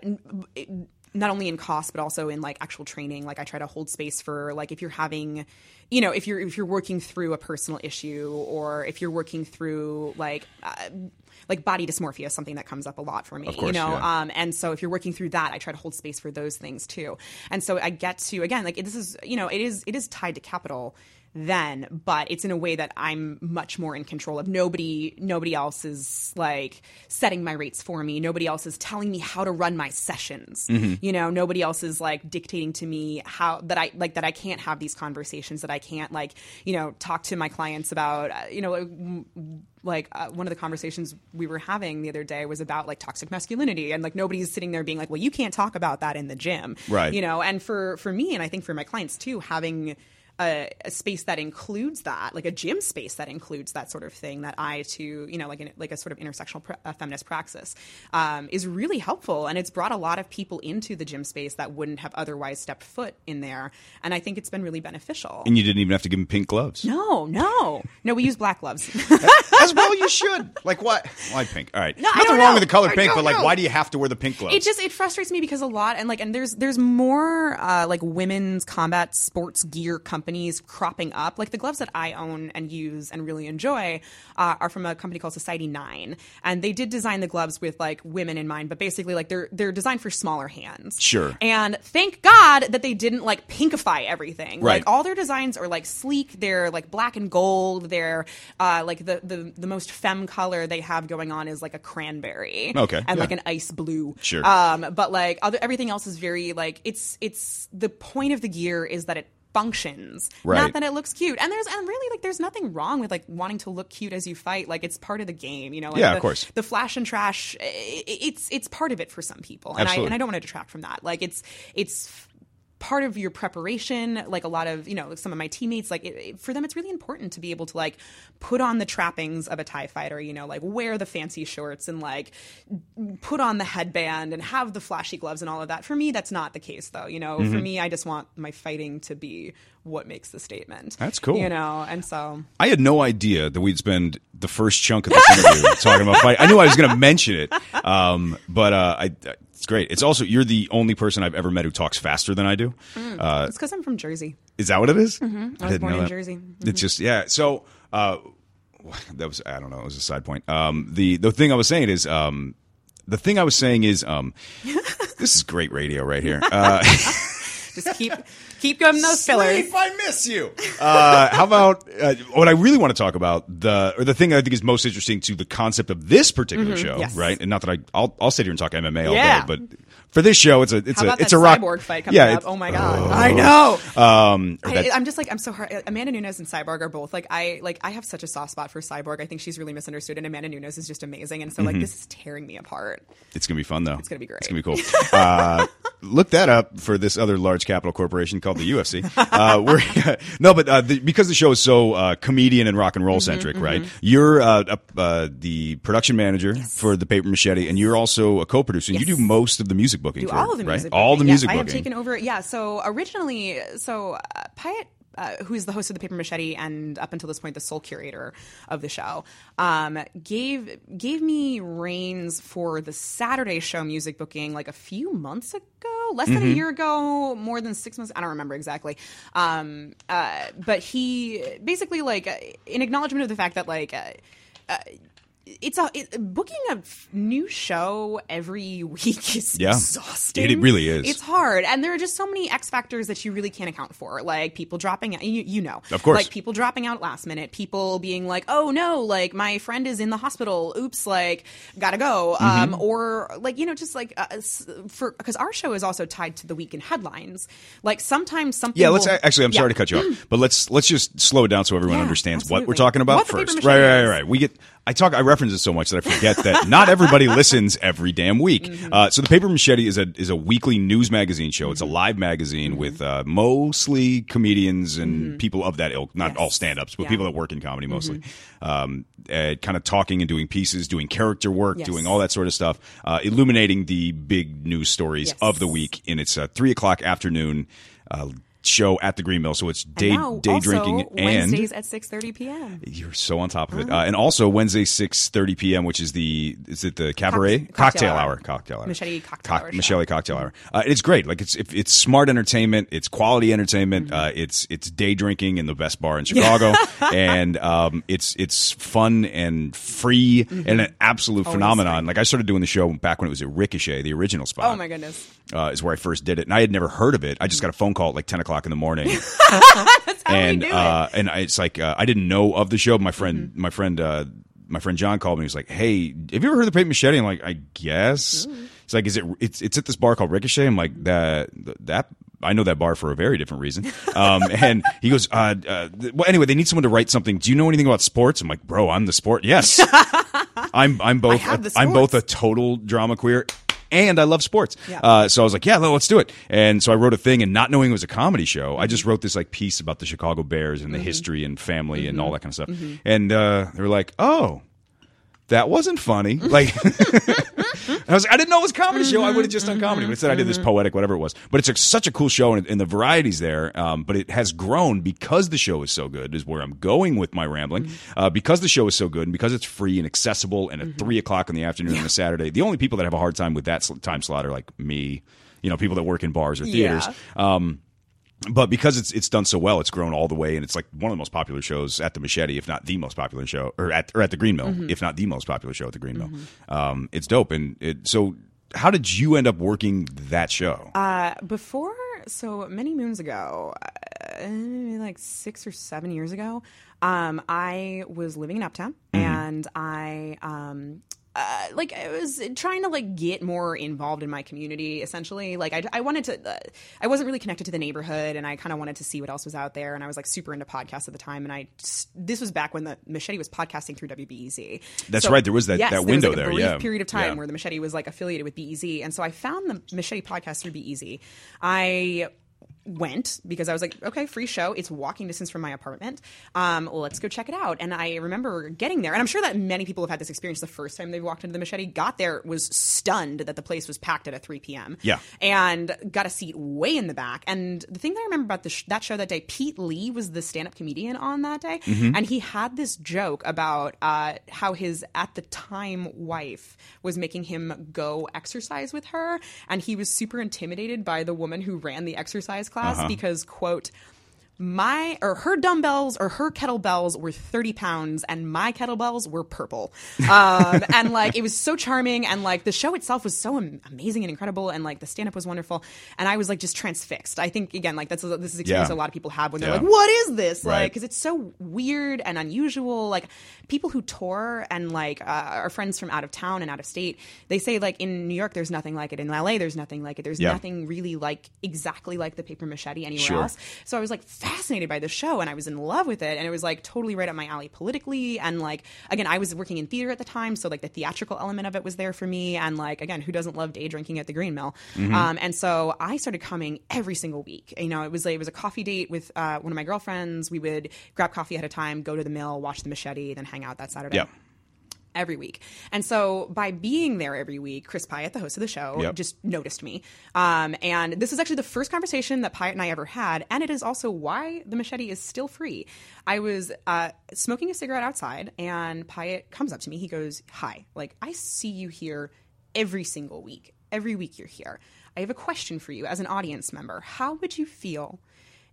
it- not only in cost but also in like actual training. Like I try to hold space for like if you're having, you know, if you're if you're working through a personal issue or if you're working through like. Uh, like body dysmorphia is something that comes up a lot for me, course, you know. yeah. Um, and so if you're working through that, I try to hold space for those things too. And so I get to again, like this is you know, it is it is tied to capital then, but it's in a way that I'm much more in control of. Nobody nobody else is like setting my rates for me. Nobody else is telling me how to run my sessions. You know, nobody else is like dictating to me how that I like that I can't have these conversations that I can't like, you know, talk to my clients about, uh, you know, like uh, one of the conversations we were having the other day was about like toxic masculinity and like nobody's sitting there being like well you can't talk about that in the gym Right. you know and for for me and i think for my clients too having a, a space that includes that like a gym space that includes that sort of thing that i to you know like an, like a sort of intersectional pr- uh, feminist praxis um, is really helpful and it's brought a lot of people into the gym space that wouldn't have otherwise stepped foot in there and i think it's been really beneficial And you didn't even have to give them pink gloves. no no no we use black gloves *laughs* As well you should. Like what? Why pink? All right. No, Nothing wrong know. with the color I pink, but like know. why do you have to wear the pink gloves? it just it frustrates me because a lot and like and there's there's more uh, like women's combat sports gear companies cropping up. Like the gloves that i own and use and really enjoy uh, are from a company called society 9 and they did design the gloves with like women in mind but basically like they're they're designed for smaller hands. Sure. and thank god that they didn't like pinkify everything. Right. like all their designs are like sleek. They're like black and gold. They're uh, like the, the the most femme color they have going on is like a cranberry Okay, and like an ice blue. Sure. um, but like other everything else is very like it's it's the point of the gear is that it functions. Right. not that it looks cute. And there's and really like there's nothing wrong with like wanting to look cute as you fight. Like it's part of the game you know? Like Yeah, of course. the flash and trash it's it's part of it for some people. And I, and I don't want to detract from that. Like it's it's part of your preparation like a lot of you know some of my teammates like it, it- for them it's really important to be able to like put on the trappings of a Thai fighter you know like wear the fancy shorts and like put on the headband and have the flashy gloves and all of that for me that's not the case though you know Mm-hmm. for me i just want my fighting to be what makes the statement That's cool. you know and so I had no idea that we'd spend the first chunk of this interview *laughs* talking about fight. I knew I was going to mention it, um, but uh, I, it's great. It's also you're the only person I've ever met who talks faster than I do. Uh, it's because i'm from jersey is that what it is? Mm-hmm. I was born in Jersey. Mm-hmm. It's just yeah. So uh, that was I don't know. It was a side point. Um, the the thing I was saying is um, the thing I was saying is um, *laughs* this is great radio right here. Uh, *laughs* just keep keep going those fillers Sleep, I miss you. Uh, how about uh, what I really want to talk about the or the thing I think is most interesting to the concept of this particular show, Mm-hmm. yes. right? And not that I I'll, I'll sit here and talk MMA all Yeah. day, but for this show, it's a it's a it's a rock cyborg fight coming yeah, up? Oh my god, I know. Um, I, I'm just like I'm so hard. Amanda Nunes and Cyborg are both like I like I have such a soft spot for Cyborg. I think she's really misunderstood, and Amanda Nunes is just amazing. And so Mm-hmm. like this is tearing me apart. It's gonna be fun though. It's gonna be great. It's gonna be cool. uh, *laughs* look that up for this other large capital corporation called the UFC. *laughs* Uh, we're *laughs* no, but uh, the, because the show is so uh, comedian and rock and roll Mm-hmm, centric, right? You're uh, uh, the production manager for the Paper Machete, and you're also a co-producer. And You do most of the music booking, Do for all of the right? music, all the booking. music yes, I booking. have taken over. Yeah. So originally, so uh, Piatt. uh, who is the host of the Paper Machete and up until this point the sole curator of the show, um, gave gave me reins for the Saturday show music booking like a few months ago, less than a year ago, more than six months. I don't remember exactly. Um, uh, but he basically like uh, in acknowledgement of the fact that like. Uh, uh, it's a it, booking a f- new show every *laughs* week is Yeah. exhausting. It- it really is. It's hard, and there are just so many X factors that you really can't account for, like people dropping out. You, you know, Of course. like people dropping out last minute, people being like, "Oh no, like my friend is in the hospital. Oops, like gotta go." Mm-hmm. Um, or like you know, just like uh, for because our show is also tied to the week in headlines. Like sometimes something. Yeah, let's will- actually. I'm Yeah. sorry to cut you off, but let's let's just slow it down so everyone Yeah, understands what we're talking about What first. Right, right, right. We get. I talk. I reference it so much that I forget that not everybody *laughs* listens every damn week. Mm-hmm. Uh, so the Paper Machete is a is a weekly news magazine show. Mm-hmm. It's a live magazine with uh, mostly comedians and people of that ilk. Not Mm-hmm. Yes. all stand ups, but Yeah. Mm-hmm. people that work in comedy mostly. Um, uh, kind of talking and doing pieces, doing character work, Yes. doing all that sort of stuff, uh, illuminating the big news stories Yes. of the week in its uh, three o'clock afternoon. Show at the Green Mill, so it's day now day drinking and Wednesdays at six thirty p.m. you're so on top of it. Uh, and also Wednesday six thirty p.m., which is the is it the cabaret Cock- cocktail, cocktail hour. hour. cocktail hour Machete cocktail hour show. Machete cocktail hour. Uh, it's great. Like it's if it's smart entertainment. It's quality entertainment. Mm-hmm. Uh, it's it's day drinking in the best bar in Chicago, *laughs* and um, it's it's fun and free and an absolute Always phenomenon. free. Like I started doing the show back when it was at Ricochet, the original spot. Oh my goodness. Uh, is where I first did it, and I had never heard of it. I just got a phone call at like ten o'clock in the morning *laughs* and uh, and I- it's like uh, I didn't know of the show. My friend, Mm-hmm. my friend, uh, my friend John called me. He was like, "Hey, have you ever heard of the Paint Machete?" I'm like, "I guess." Mm-hmm. It's like, "Is it? It's it's at this bar called Ricochet." I'm like, "That that." I know that bar for a very different reason. Um, *laughs* and he goes, uh, uh, th- well, anyway, they need someone to write something. Do you know anything about sports? I'm like, bro, I'm the sport. Yes. *laughs* I'm, I'm both, have the I'm both a total drama queer and I love sports. Yeah. Uh, so I was like, yeah, let's do it. And so I wrote a thing, and not knowing it was a comedy show, I just wrote this like piece about the Chicago Bears and the history and family and all that kind of stuff. And uh, they were like, oh, that wasn't funny. *laughs* Like, I was like, I didn't know it was a comedy show. I would have just done comedy. But instead, I did this poetic, whatever it was. But it's a, such a cool show, and, and the variety's there. Um, but it has grown because the show is so good. Is where I'm going with my rambling. Uh, because the show is so good, and because it's free and accessible, and at three o'clock in the afternoon on a Saturday, the only people that have a hard time with that sl- time slot are like me. You know, people that work in bars or theaters. Yeah. Um, but because it's it's done so well, it's grown all the way, and it's like one of the most popular shows at the Machete, if not the most popular show, or at or at the Green Mill, Mm-hmm. if not the most popular show at the Green Mill. Um, it's dope, and it. So, how did you end up working that show? Uh, before, so many moons ago, uh, like six or seven years ago, um, I was living in Uptown, Mm-hmm. and I um. Uh, like I was trying to like get more involved in my community. Essentially, like I, I wanted to. Uh, I wasn't really connected to the neighborhood, and I kind of wanted to see what else was out there. And I was like super into podcasts at the time. And I just, this was back when the Machete was podcasting through WBEZ. That's right, there was that- yes, that there was, window like, a there, yeah. period of time Yeah. where the Machete was like affiliated with BEZ, and so I found the Machete podcast through BEZ. I went because I was like, okay, free show. It's walking distance from my apartment. Um, let's go check it out. And I remember getting there, and I'm sure that many people have had this experience the first time they walked into the Machete. Got there, was stunned that the place was packed at a 3 p.m. Yeah. and got a seat way in the back. And the thing that I remember about the sh- that show that day, Pete Lee was the stand-up comedian on that day, and he had this joke about uh, how his at the time wife was making him go exercise with her, and he was super intimidated by the woman who ran the exercise class Uh-huh. because quote my or her dumbbells or her kettlebells were 30 pounds and my kettlebells were purple um, *laughs* and like it was so charming and like the show itself was so am- amazing and incredible and like the stand-up was wonderful and i was like just transfixed i think again like that's this is experience Yeah. a lot of people have when they're Yeah. like what is this Right. like because it's so weird and unusual like people who tour and like uh, are friends from out of town and out of state they say like in new york there's nothing like it in la there's nothing like it there's Yeah. nothing really like exactly like the paper machete anywhere Sure. else so I was like fascinated by the show and I was in love with it. And it was like totally right up my alley politically. And like, again, I was working in theater at the time. So like the theatrical element of it was there for me. And like, again, who doesn't love day drinking at the Green Mill? Mm-hmm. Um, and so I started coming every single week. You know, it was, like, it was a coffee date with uh, one of my girlfriends. We would grab coffee at a time, go to the mill, watch the machete, then hang out that Saturday. Every week. And so by being there every week, Chris Piatt, the host of the show, Yep. just noticed me. Um, and this is actually the first conversation that Piatt and I ever had, and it is also why the machete is still free. I was uh, smoking a cigarette outside, and Piatt comes up to me. He goes, "Hi, like I see you here every single week. Every week you're here. I have a question for you as an audience member. How would you feel?"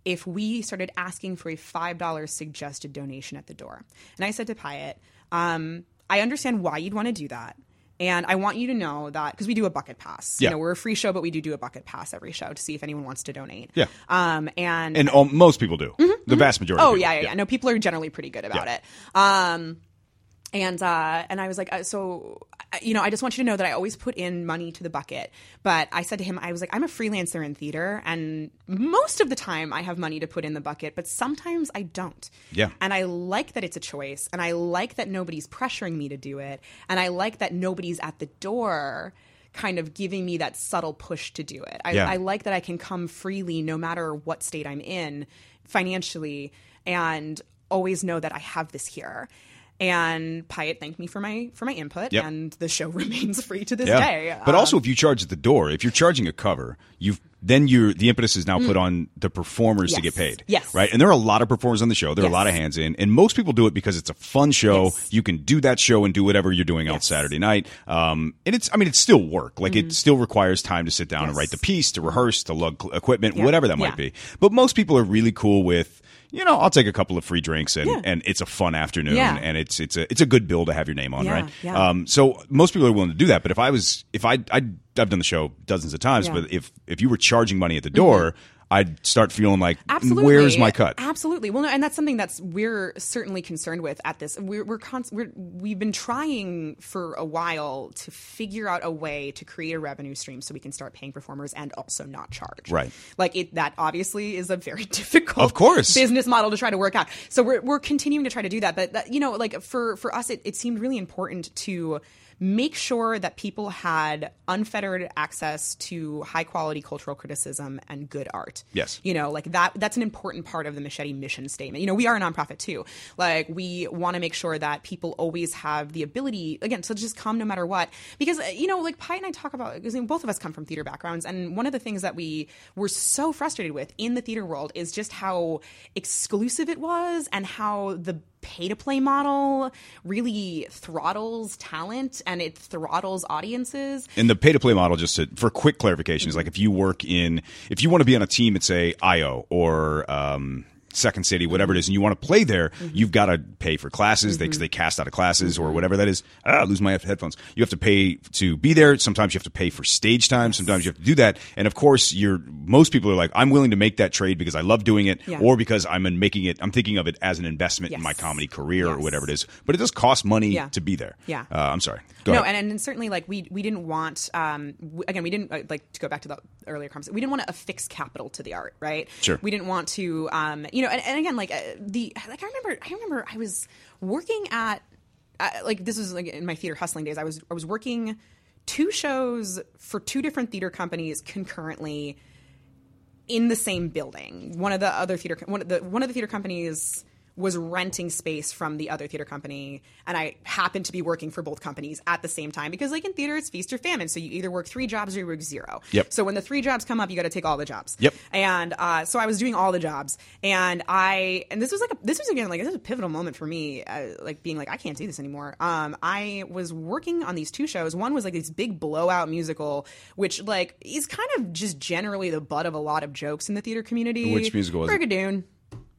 if we started asking for a $5 suggested donation at the door. And I said to Piatt, um, I understand why you'd want to do that. And I want you to know that because we do a bucket pass. Yeah. You know, we're a free show, but we do do a bucket pass every show to see if anyone wants to donate. Yeah. Um, and And um, most people do. The vast majority. Oh of yeah, yeah, yeah. No, people are generally pretty good about Yeah. it. Um, and uh, and I was like, uh, so uh, you know, I just want you to know that I always put in money to the bucket. But I said to him, I was like, I'm a freelancer in theater, and most of the time I have money to put in the bucket, but sometimes I don't. Yeah. And I like that it's a choice, and I like that nobody's pressuring me to do it, and I like that nobody's at the door. Kind of giving me that subtle push to do it. I, Yeah. I like that I can come freely no matter what state I'm in financially and always know that I have this here. And Piatt thanked me for my for my input, Yep. and the show *laughs* remains free to this Yeah. day. But Um, also, if you charge at the door, if you're charging a cover, you've then you're the impetus is now put on the performers to Mm. Get paid. Yes. Right. And there are a lot of performers on the show. There are a lot of hands in, and most people do it because it's a fun show. Yes. You can do that show and do whatever you're doing on Yes. Saturday night. Um, and it's I mean it's still work. Like it still requires time to sit down and Mm-hmm. Write the piece, to rehearse, to lug equipment, Yeah. whatever that Yeah. might be. But most people are really cool with. You know, I'll take a couple of free drinks and, Yeah. and it's a fun afternoon Yeah. and it's it's a it's a good bill to have your name on, Yeah, right? yeah. Um, so most people are willing to do that. But if I was, if I, I, I've done the show dozens of times. Mm-hmm. but if if you were charging money at the door, I'd start feeling like, Absolutely. where's my cut? Absolutely. Well, no, and that's something that's we're certainly concerned with at this. We're we're, const- we're we've been trying for a while to figure out a way to create a revenue stream so we can start paying performers and also not charge. Right. Like it. That obviously is a very *laughs* difficult, Of course. business model to try to work out. So we're we're continuing to try to do that. But that, you know, like for for us, it, it seemed really important to make sure that people had unfettered access to high quality cultural criticism and good art. Yes. You know, like that that's an important part of the Machete mission statement. You know, we are a nonprofit too. Like we want to make sure that people always have the ability again to just come no matter what. Because uh, you know, like Pi and I talk about because both of us come from theater backgrounds and one of the things that we were so frustrated with in the theater world is just how exclusive it was and how the pay to play model really throttles talent and it throttles audiences. And the pay to play model, just to, for quick clarification, is like if you work in, if you want to be on a team at say IO or um, Second City, whatever it is, and you want to play there, you've got to pay for classes because they cast out of classes or whatever that is. Ah, I lose my headphones. You have to pay to be there. Sometimes you have to pay for stage time. Sometimes you have to do that. And of course, you're most people are like, I'm willing to make that trade because I love doing it, Yeah. or because I'm in making it. I'm thinking of it as an investment in my comedy career or whatever it is. But it does cost money Yeah. to be there. Yeah. Uh, I'm sorry. Go no, ahead. and, and certainly like we we didn't want um w- again we didn't uh, like to go back to the earlier conversation we didn't want to affix capital to the art right Sure. we didn't want to um you know and, and again like uh, the like I remember I remember I was working at uh, like this was like in my theater hustling days I was I was working two shows for two different theater companies concurrently in the same building. One of the other theater one of the one of the theater companies was renting space from the other theater company and I happened to be working for both companies at the same time because like in theater it's feast or famine so you either work 3 jobs or you work zero. Yep. So when the 3 jobs come up you got to take all the jobs. Yep. And uh, so I was doing all the jobs and I and this was like a, this was again like this was a pivotal moment for me uh, like being like I can't do this anymore. Um I was working on these two shows. One was like this big blowout musical which like is kind of just generally the butt of a lot of jokes in the theater community. Which musical was it?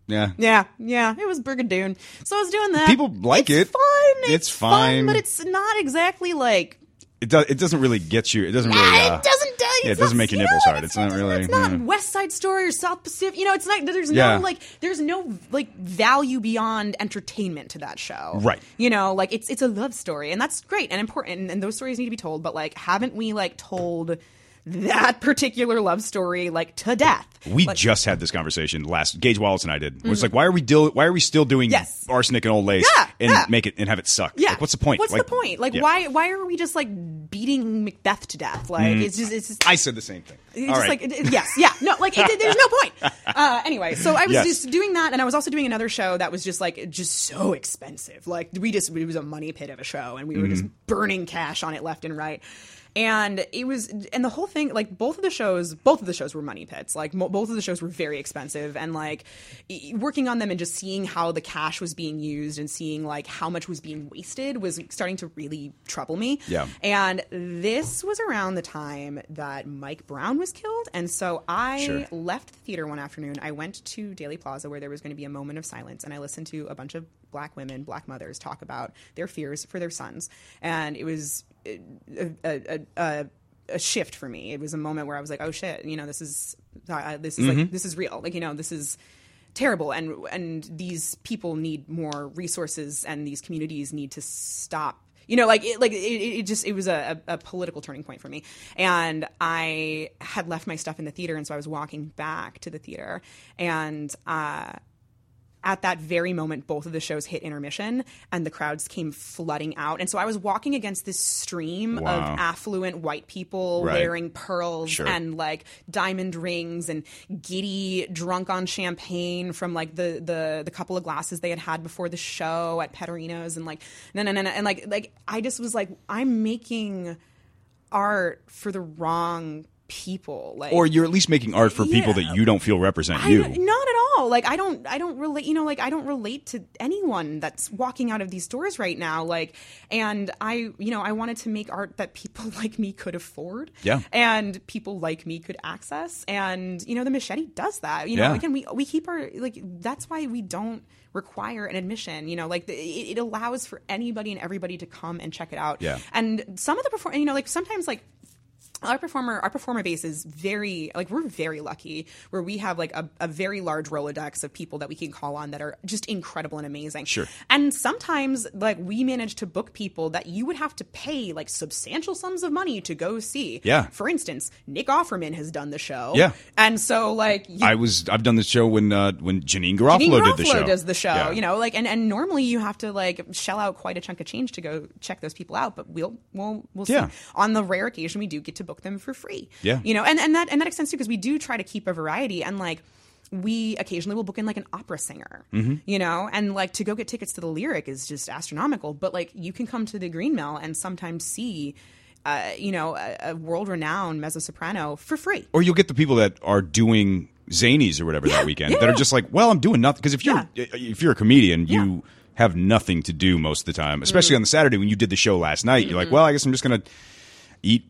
Yeah. Yeah, yeah, it was Brigadoon. So I was doing that. People like it. it's it. Fun. It's fun. It's, fine. fun, but it's not exactly like. It does. It doesn't really get you. It doesn't really. Uh, it doesn't. do- yeah, it doesn't make your you know, nipples hard. It's not really- It's not yeah. West Side Story or South Pacific. You know, it's not. There's Yeah. no like. There's no like value beyond entertainment to that show. Right. You know, like it's it's a love story, and that's great and important, and those stories need to be told. But like, haven't we like told that particular love story like to death? We Like- just had this conversation last. Gage Wallace and I did. It was like, why are we deal? Why are we still doing Mm-hmm. Yes. arsenic and old lace Yeah, and yeah. make it and have it suck? Yeah. Like, what's the point? What's Like, the point? Like, yeah. why? Why are we just like beating Macbeth to death? Like, it's just, it's just. I said the same thing. It's All just right. like it- it- yes, yeah, no, like it, there's no point. *laughs* Uh, anyway, so I was Yes. just doing that, and I was also doing another show that was just like just so expensive. Like we just it was a money pit of a show, and we were just Mm-hmm. burning cash on it left and right. And it was, and the whole thing, like both of the shows, both of the shows were money pits. Like mo- both of the shows were very expensive, and like e- working on them and just seeing how the cash was being used and seeing like how much was being wasted was starting to really trouble me. Yeah. And this was around the time that Mike Brown was killed. And so I Sure. left the theater one afternoon. I went to Daley Plaza where there was going to be a moment of silence. And I listened to a bunch of black women, black mothers talk about their fears for their sons. And it was a, a, a, a, a shift for me. It was a moment where I was like, oh shit, you know, this is, uh, this is like, this is real. Like, you know, this is, terrible and and these people need more resources and these communities need to stop you know like it like it, it just it was a, a, a political turning point for me and i had left my stuff in the theater and so i was walking back to the theater and uh at that very moment, both of the shows hit intermission and the crowds came flooding out. And so I was walking against this stream Wow. of affluent white people Right. wearing pearls Sure. and like diamond rings and giddy, drunk on champagne from like the the the couple of glasses they had had before the show at Petterino's and like no no no no and like like I just was like I'm making art for the wrong people like Or you're at least making art for people Yeah. that you don't feel represent I you. don't- at all. Like I don't, I don't relate. You know, like I don't relate to anyone that's walking out of these doors right now. Like, and I, you know, I wanted to make art that people *laughs* like me could afford. Yeah. And people like me could access. And you know, the machete does that. You know, Yeah. again, we we keep our like. That's why we don't require an admission. You know, like the, it, it allows for anybody and everybody to come and check it out. Yeah. And some of the perform, you know, like sometimes like our performer our performer base is very like we're very lucky where we have like a, a very large rolodex of people that we can call on that are just incredible and amazing Sure. and sometimes like we manage to book people that you would have to pay like substantial sums of money to go see Yeah. for instance nick offerman has done the show Yeah. and so like you, I was I've done the show when uh, when Janeane Garofalo, Janeane did the Garofalo show. does the show, Yeah. you know, like and, and normally you have to like shell out quite a chunk of change to go check those people out, but we'll we'll we'll Yeah. see. On the rare occasion we do get to book them for free. Yeah. You know, and, and that and that extends too because we do try to keep a variety and like we occasionally will book in like an opera singer, Mm-hmm. you know, and like to go get tickets to the lyric is just astronomical. But like you can come to the Green Mill and sometimes see, uh, you know, a, a world renowned mezzo soprano for free. or you'll get the people that are doing zanies or whatever that weekend that are just like, well, I'm doing nothing because if you're if you're a comedian, you have nothing to do most of the time, especially Mm. on the Saturday when you did the show last night. You're Mm-hmm. like, well, I guess I'm just gonna eat.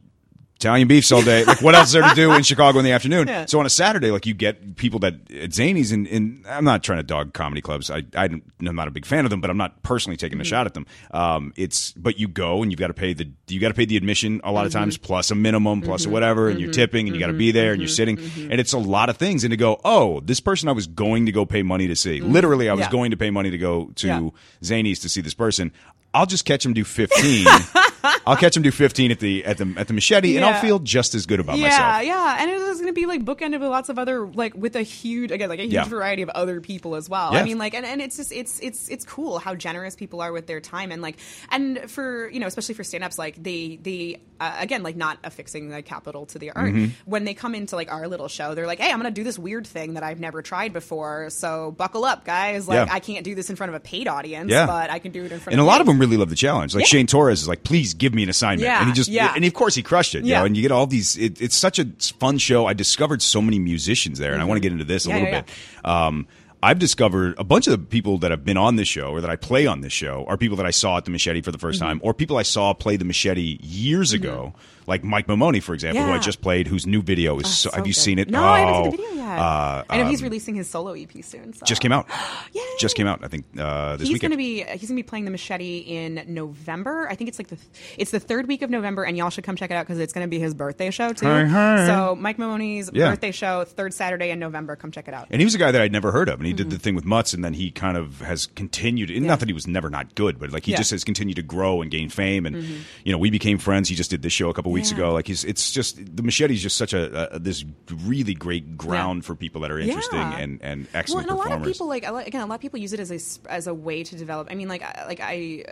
Italian beefs all day. Like, what else is there to do in Chicago in the afternoon? Yeah. So on a Saturday, like, you get people that at Zanies, and, and I'm not trying to dog comedy clubs. I, I I'm not a big fan of them, but I'm not personally taking a Mm-hmm. shot at them. Um, it's but you go and you've got to pay the you got to pay the admission a lot of Mm-hmm. times plus a minimum plus a whatever, and you're tipping and you got to be there and Mm-hmm. you're sitting, and it's a lot of things. And to go, oh, this person I was going to go pay money to see. Literally, I was Mm-hmm. Yeah. going to pay money to go to Yeah. Zanies to see this person. I'll just catch him do 15. *laughs* I'll catch him do 15 at the at the at the machete, and I'll feel just as good about yeah, myself. yeah, yeah, and it was going to be like bookended with lots of other like with a huge again like a huge Yeah. variety of other people as well. Yeah. I mean, like, and, and it's just it's it's it's cool how generous people are with their time and like and for you know especially for stand ups like they they uh, again like not affixing the capital to the art Mm-hmm. when they come into like our little show they're like hey I'm going to do this weird thing that I've never tried before so buckle up guys like Yeah. I can't do this in front of a paid audience Yeah. but I can do it in front And a lot of them really love the challenge. Like Yeah. Shane Torres is like, please give me an assignment. Yeah, and he just, yeah. and of course he crushed it. You Yeah. know, and you get all these, it, it's such a fun show. I discovered so many musicians there, and I want to get into this a Mm-hmm. Yeah, little yeah, bit. Um, I've discovered a bunch of the people that have been on this show or that I play on this show are people that I saw at the Machete for the 1st Mm-hmm. time, or people I saw play the Machete years ago, like Mike Maimone, for example, who I just played, whose new video is. Oh, so, so have you good. seen it? No, I haven't seen Oh, the video yet. uh, I know he's um, releasing his solo EP soon. So. Just came out. *gasps* Yay. Just came out. I think uh, this he's weekend. gonna be he's gonna be playing the machete in November. I think it's like the it's the third week of November, and y'all should come check it out because it's gonna be his birthday show too. Hey, hey. So Mike Maimone's Yeah. birthday show, third Saturday in November. Come check it out. And he was a guy that I'd never heard of, and he Mm-hmm. did the thing with Mutts, and then he kind of has continued. And not that he was never not good, but like he Yeah. Mm-hmm. just has continued to grow and gain fame. And you know, we became friends. He just did this show a couple weeks Yeah. ago. Like he's, it's just the machete is just such a, a this really great ground for people that are interesting Yeah. and and Well, excellent and a lot of performers. people like again, a lot of people use it as a as a way to develop. I mean, like like I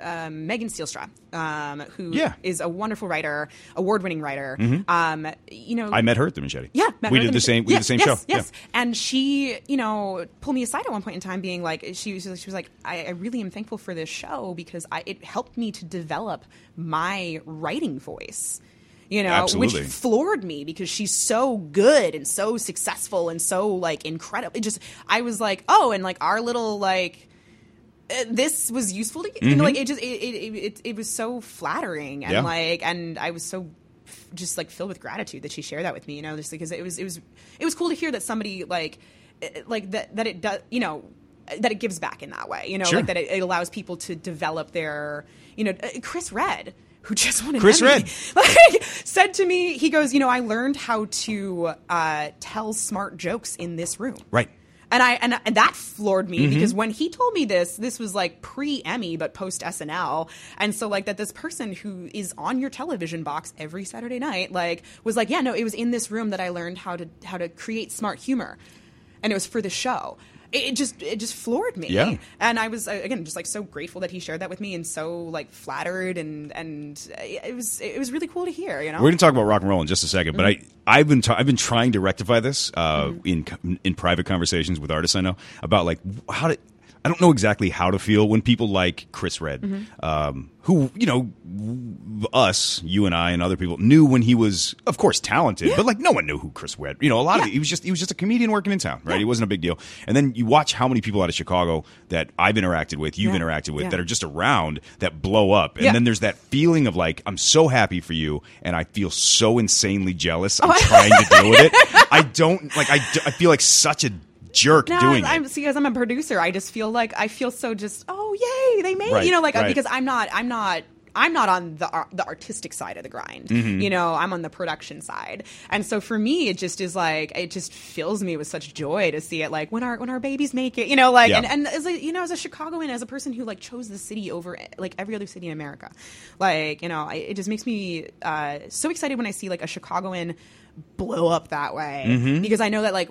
um, Megan Stielstra, um, who is Yeah. Mm-hmm. a wonderful writer, award-winning writer. Um, you know, I met her at the Machete. yeah, met we her did the same. We yeah, did the same yes, show. Yes, and she, you know, pulled me aside at one point in time, being like, she was, she was like, I, I really am thankful for this show because I, it helped me to develop my writing voice. You know, Absolutely. which floored me because she's so good and so successful and so like incredible. It just, I was like, oh, and like our little like this was useful to you know like it just it it, it it was so flattering and Mm-hmm. Yeah. like and I was so f- just like filled with gratitude that she shared that with me you know just because it was it was it was cool to hear that somebody like eh, like that that it does you know that it gives back in that way you know Sure. like that it, it allows people to develop their you know uh, Chris Redd who just won an Chris Emmy, Redd. *laughs* like said to me he goes you know I learned how to uh, tell smart jokes in this room Right. And I and, and that floored me Mm-hmm. because when he told me this, this was like pre Emmy but post SNL, and so like that this person who is on your television box every Saturday night like was like, yeah, no, it was in this room that I learned how to how to create smart humor, and it was for the show. It, just it just floored me. Yeah. and I was uh, again just like so grateful that he shared that with me and so like flattered and and uh, it was it was really cool to hear. You know, We're going to talk about rock and roll in just a second, but I Mm-hmm. I've been i I've been trying to rectify this uh, in in private conversations with artists I know about like how to. I don't know exactly how to feel when people like Chris Redd, Mm-hmm. um, who you know, us, you and I, and other people knew when he was, of course, talented, but like no one knew who Chris Redd. You know, a lot of it, he was just he was just a comedian working in town, right? He wasn't a big deal. And then you watch how many people out of Chicago that I've interacted with, you've Yeah. interacted with, Yeah. that are just around that blow up, and Yeah. then there's that feeling of like I'm so happy for you, and I feel so insanely jealous. Oh, I'm trying to deal with it. *laughs* I don't like. I, d- I feel like such a jerk No, doing I'm it. see, as I'm a producer, I just feel like I feel so just oh yay, they made Right, you know like right. because I'm not I'm not. I'm not on the the artistic side of the grind, Mm-hmm. you know. I'm on the production side, and so for me, it just is like it just fills me with such joy to see it. Like when our when our babies make it, you know, like Yeah. and, and as a you know as a Chicagoan, as a person who like chose the city over like every other city in America, like you know, I, it just makes me uh, so excited when I see like a Chicagoan blow up that way Mm-hmm. because I know that like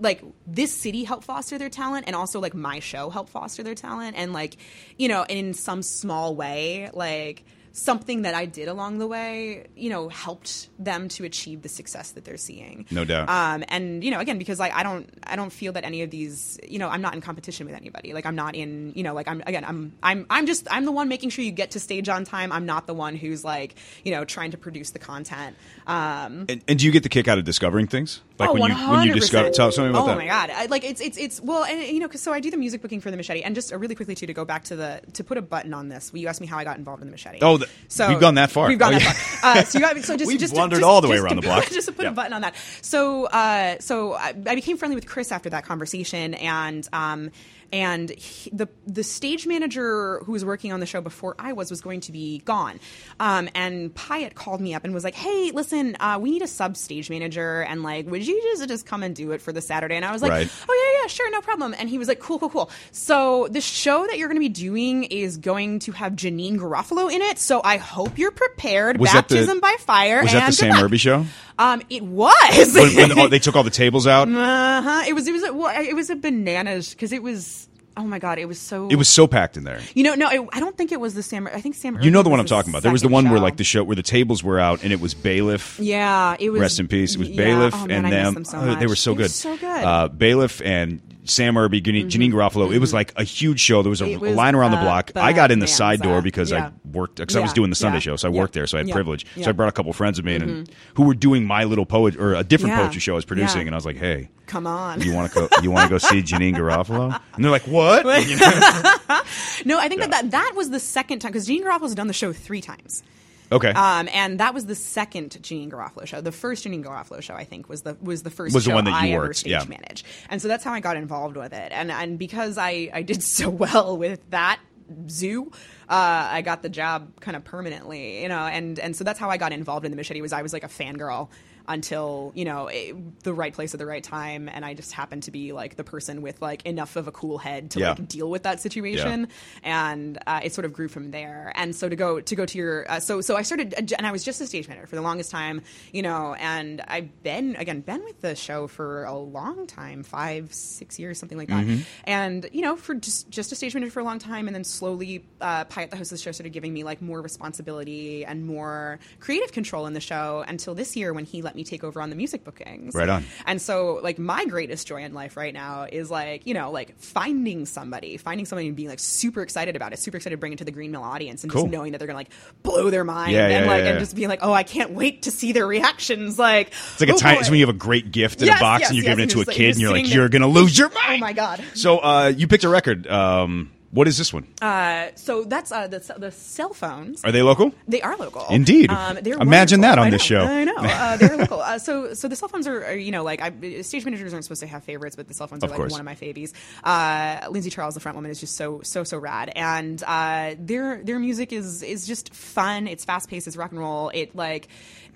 like this city helped foster their talent and also like my show helped foster their talent and like you know in some small way like something that I did along the way, you know, helped them to achieve the success that they're seeing. No doubt. Um, and you know, again, because like I don't, I don't feel that any of these, you know, I'm not in competition with anybody. Like I'm not in, you know, like I'm again, I'm, I'm, I'm just, I'm the one making sure you get to stage on time. I'm not the one who's like, you know, trying to produce the content. Um, And, and do you get the kick out of discovering things? Like oh, when you when you 100%. discover tell, something about oh that. Oh my god! I, like it's it's it's well, and you know, because so I do the music booking for the Machete, and just uh, really quickly too to go back to the to put a button on this. You asked me how I got involved in the Machete. Oh, the- we've gone that far. We've gone Oh, that yeah. far. Uh, so you got so *laughs* just We've just wandered just- all the way just around the block. *laughs* just to put Yeah. a button on that. So uh, so I, I became friendly with Chris after that conversation, and um and he, the the stage manager who was working on the show before I was was going to be gone, um, and Piatt called me up and was like, "Hey, listen, uh, we need a sub stage manager, and like, would you just just come and do it for the Saturday?" And I was like, Right. "Oh yeah, yeah, sure, no problem." And he was like, "Cool, cool, cool." So the show that you're going to be doing is going to have Janeane Garofalo in it, so I hope you're prepared. Was that the- Baptism by fire. Was that the Sam luck. Irby show? Um, it was. when, when *laughs* they took all the tables out. uh-huh. It was. It was. A, well, it was a bananas because it was. Oh my god! It was so. It was so packed in there. You know, no, it, I don't think it was the Sam. I think Sam. You know the one I'm talking about. There was the one where like the show where the tables were out and it was bailiff. Yeah, it was. Rest in peace. It was yeah. Bailiff Oh, man, and I them. them so oh, they were so were good. so good. Uh, Bailiff and Sam Irby, Janeane, Janeane Garofalo. It was like a huge show. There was a, was, line around the block. I got in the side door because Yeah. I worked because I was doing the Sunday yeah, show, so I yeah, worked there, so I had yeah, privilege. So yeah. Mm-hmm. I brought a couple friends of mine and who were doing my little poet or a different Yeah, poetry show I was producing, yeah. and I was like, hey. Come on. You want to go? You want to go *laughs* see Janeane Garofalo? And they're like, "What?" *laughs* No, I think Yeah. that, that that was the second time because Jean Garofalo's done the show three times. Okay. Um, and that was the second Janeane Garofalo show. The first Janeane Garofalo show, I think, was the was the first Was the one that I you ever worked, stage yeah. managed. And so that's how I got involved with it. And and because I I did *laughs* so well with that zoo, uh, I got the job kind of permanently, you know. And and so that's how I got involved in the Machete. Was I was like a fangirl until you know it, the right place at the right time, and I just happened to be like the person with like enough of a cool head to Yeah. like deal with that situation, and uh, it sort of grew from there. And so to go to go to your uh, so so I started, and I was just a stage manager for the longest time, you know, and I've been again been with the show for a long time, five six years, something like that, Mm-hmm. and you know for just just a stage manager for a long time, and then slowly uh, Piatt, the host of the show, started giving me like more responsibility and more creative control in the show until this year when he let me take over on the music bookings. Right on. And so, like, my greatest joy in life right now is like, you know, like finding somebody, finding somebody and being like super excited about it, super excited to bring it to the Green Mill audience and Cool. just knowing that they're gonna like blow their mind Yeah, and yeah, like yeah, and just being like, oh, I can't wait to see their reactions. Like, It's like a oh, boy. It's when you have a great gift in Yes, a box yes, and you're yes, giving it to a like, kid, and you're like, "You're gonna lose your mind." Oh my god. So uh, you picked a record. Um, what is this one? Uh, so that's uh, the the cell phones. Are they local? They are local. Indeed. Um, they're Imagine wonderful. that on I this know, show. I know. *laughs* Uh, they're local. Uh, so, so the cell phones are, are you know, like I, stage managers aren't supposed to have favorites, but the cell phones Of are like course. one of my favies. Uh, Lindsay Charles, the front woman, is just so, so, so rad, and uh, their their music is is just fun. It's fast paced. It's rock and roll. It like.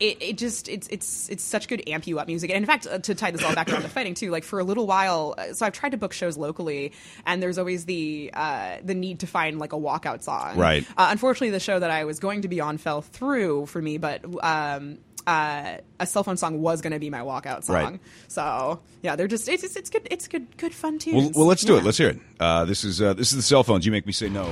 It, it just it's it's it's such good amp you up music and in fact uh, to tie this all back around to *coughs* fighting too like for a little while uh, so I've tried to book shows locally and there's always the uh, the need to find like a walkout song Right. uh, unfortunately, the show that I was going to be on fell through for me, but um, uh, a cell phone song was going to be my walkout song. Right. So yeah, they're just it's, it's it's good it's good good fun tunes. Well, well, let's do it. Let's hear it. Uh, this is uh, this is the cell phones. You make me say no.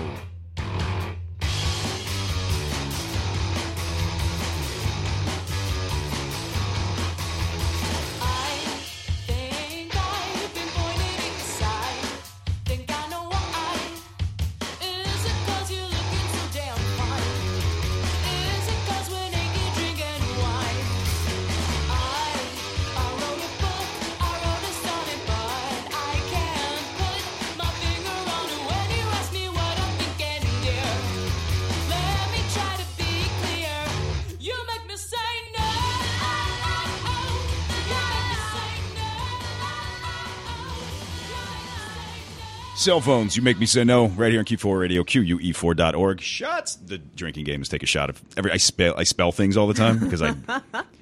Cell phones. You make me say no. Right here on Q4 Radio, QUE4.org. Shots. The drinking game is take a shot of every. I spell I spell things all the time because I. *laughs*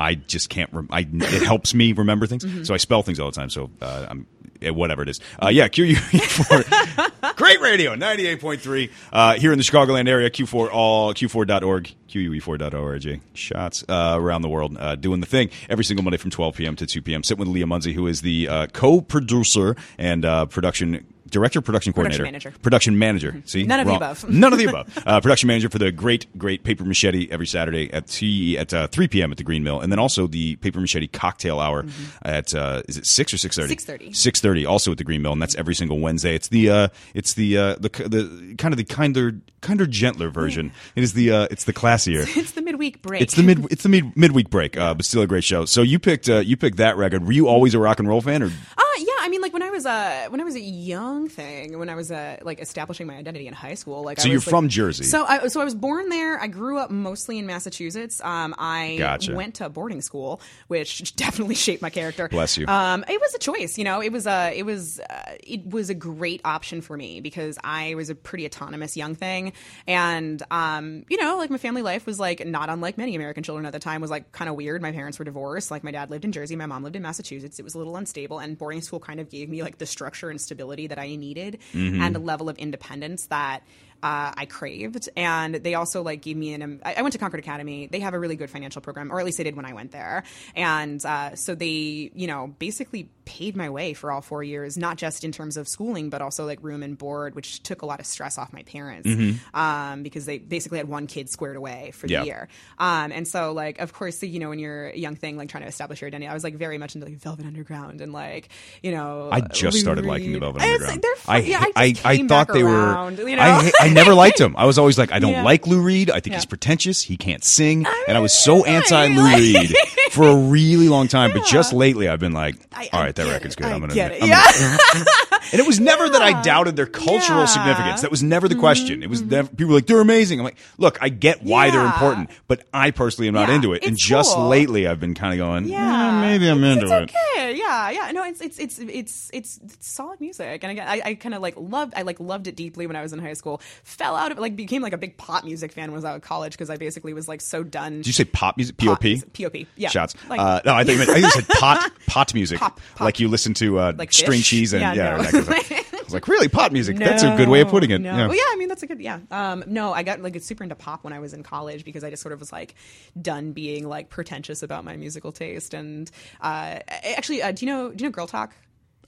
I just can't. Rem- I it helps me remember things, Mm-hmm. so I spell things all the time. So uh, I'm eh, whatever it is. Uh, yeah, QUE4, *laughs* great radio, ninety eight point three uh, here in the Chicagoland area. Q4 all Q4.org, QUE4.org. Shots uh, around the world uh, doing the thing every single Monday from twelve p.m. to two p.m. Sitting with Leah Munsey, who is the uh, co-producer and uh, production. Director, production coordinator, manager. production manager. See, None of the above. None of the *laughs* above. Uh, production manager for the great, great Paper Machete every Saturday at T at uh, 3 p.m. at the Green Mill, and then also the Paper Machete cocktail hour at uh, is it six or six thirty? 6:30. Six thirty, also at the Green Mill, and that's every single Wednesday. It's the uh, it's the uh, the the kind of the kinder kinder gentler version. It is the uh, it's the classier. *laughs* It's the midweek break. It's the mid it's the mid midweek break, uh, but still a great show. So you picked uh, you picked that record. Were you always a rock and roll fan, or Uh, yeah, I mean, like when I was a when I was a young thing, when I was uh, like establishing my identity in high school, like So I you're like- from Jersey. So I so I was born there. I grew up mostly in Massachusetts. Um, I Gotcha. went to boarding school, which *laughs* definitely shaped my character. Bless you. Um, it was a choice, you know. It was a it was uh, it was a great option for me because I was a pretty autonomous young thing, and um, you know, like my family life was like not unlike many American children at the time. Was like kind of weird. My parents were divorced. Like my dad lived in Jersey, my mom lived in Massachusetts. It was a little unstable, and boarding school kind of gave me like the structure and stability that I needed, mm-hmm. and a level of independence that uh, I craved. And they also like gave me an. Um, I I went to Concord Academy. They have a really good financial program, or at least they did when I went there. And uh, so they, you know, basically paid my way for all four years, not just in terms of schooling, but also like room and board, which took a lot of stress off my parents um, because they basically had one kid squared away for the year. Um, and so like, of course, you know, when you're a young thing, like trying to establish your identity, I was like very much into like Velvet Underground and like, you know, I just started liking the Velvet Underground. They're fun. yeah, I, I, just I came thought they around, were. You know? I, I never liked him. I was always like, I don't Yeah. like Lou Reed. I think he's pretentious. He can't sing, and I was so anti Lou Reed for a really long time. But just lately, I've been like, all right, that record's good. I'm gonna. get it. I'm Yeah. *laughs* And it was never that I doubted their cultural Yeah. Mm-hmm. significance. That was never the question. It was never people were like they're amazing. I'm like, look, I get why they're important, but I personally am not Yeah, into it. And just cool. lately, I've been kind of going, Yeah, "Eh, maybe I'm into it's it. okay. Yeah, yeah. No, it's it's it's it's it's, it's solid music, and again, I, I kind of like loved I like loved it deeply when I was in high school. Fell out of it, like became like a big pop music fan when I was out of college because I basically was like so done. Did you say pop music? Pop. Pop, yeah. Shots. Like- uh, no, I think you meant, I think you said *laughs* pot pot music, Pop, pop. like you listen to uh, Like string cheese and yeah, Yeah, no. That of. *laughs* I was like, really, pop music? That's a good way of putting it. No. Yeah. Well, yeah, I mean that's a good yeah. Um, no, I got like super into pop when I was in college because I just sort of was like done being like pretentious about my musical taste. And uh, actually, uh, do you know do you know Girl Talk?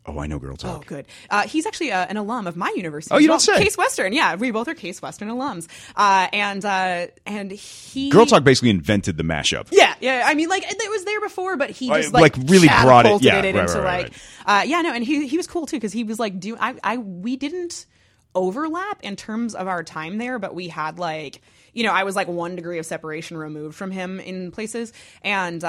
Oh, I know Girl Talk. Oh, good. Uh, he's actually uh, an alum of my university. Oh, you well. don't say. Case Western, yeah, we both are Case Western alums. Uh, and uh, and he Girl Talk basically invented the mashup. Yeah, yeah. I mean, like it was there before, but he just like, like, really brought it- yeah, catapulted right, into right, right, like, Uh, yeah, no, and he he was cool too because he was like, do I I we didn't overlap in terms of our time there, but we had like. You know, I was like one degree of separation removed from him in places, and uh,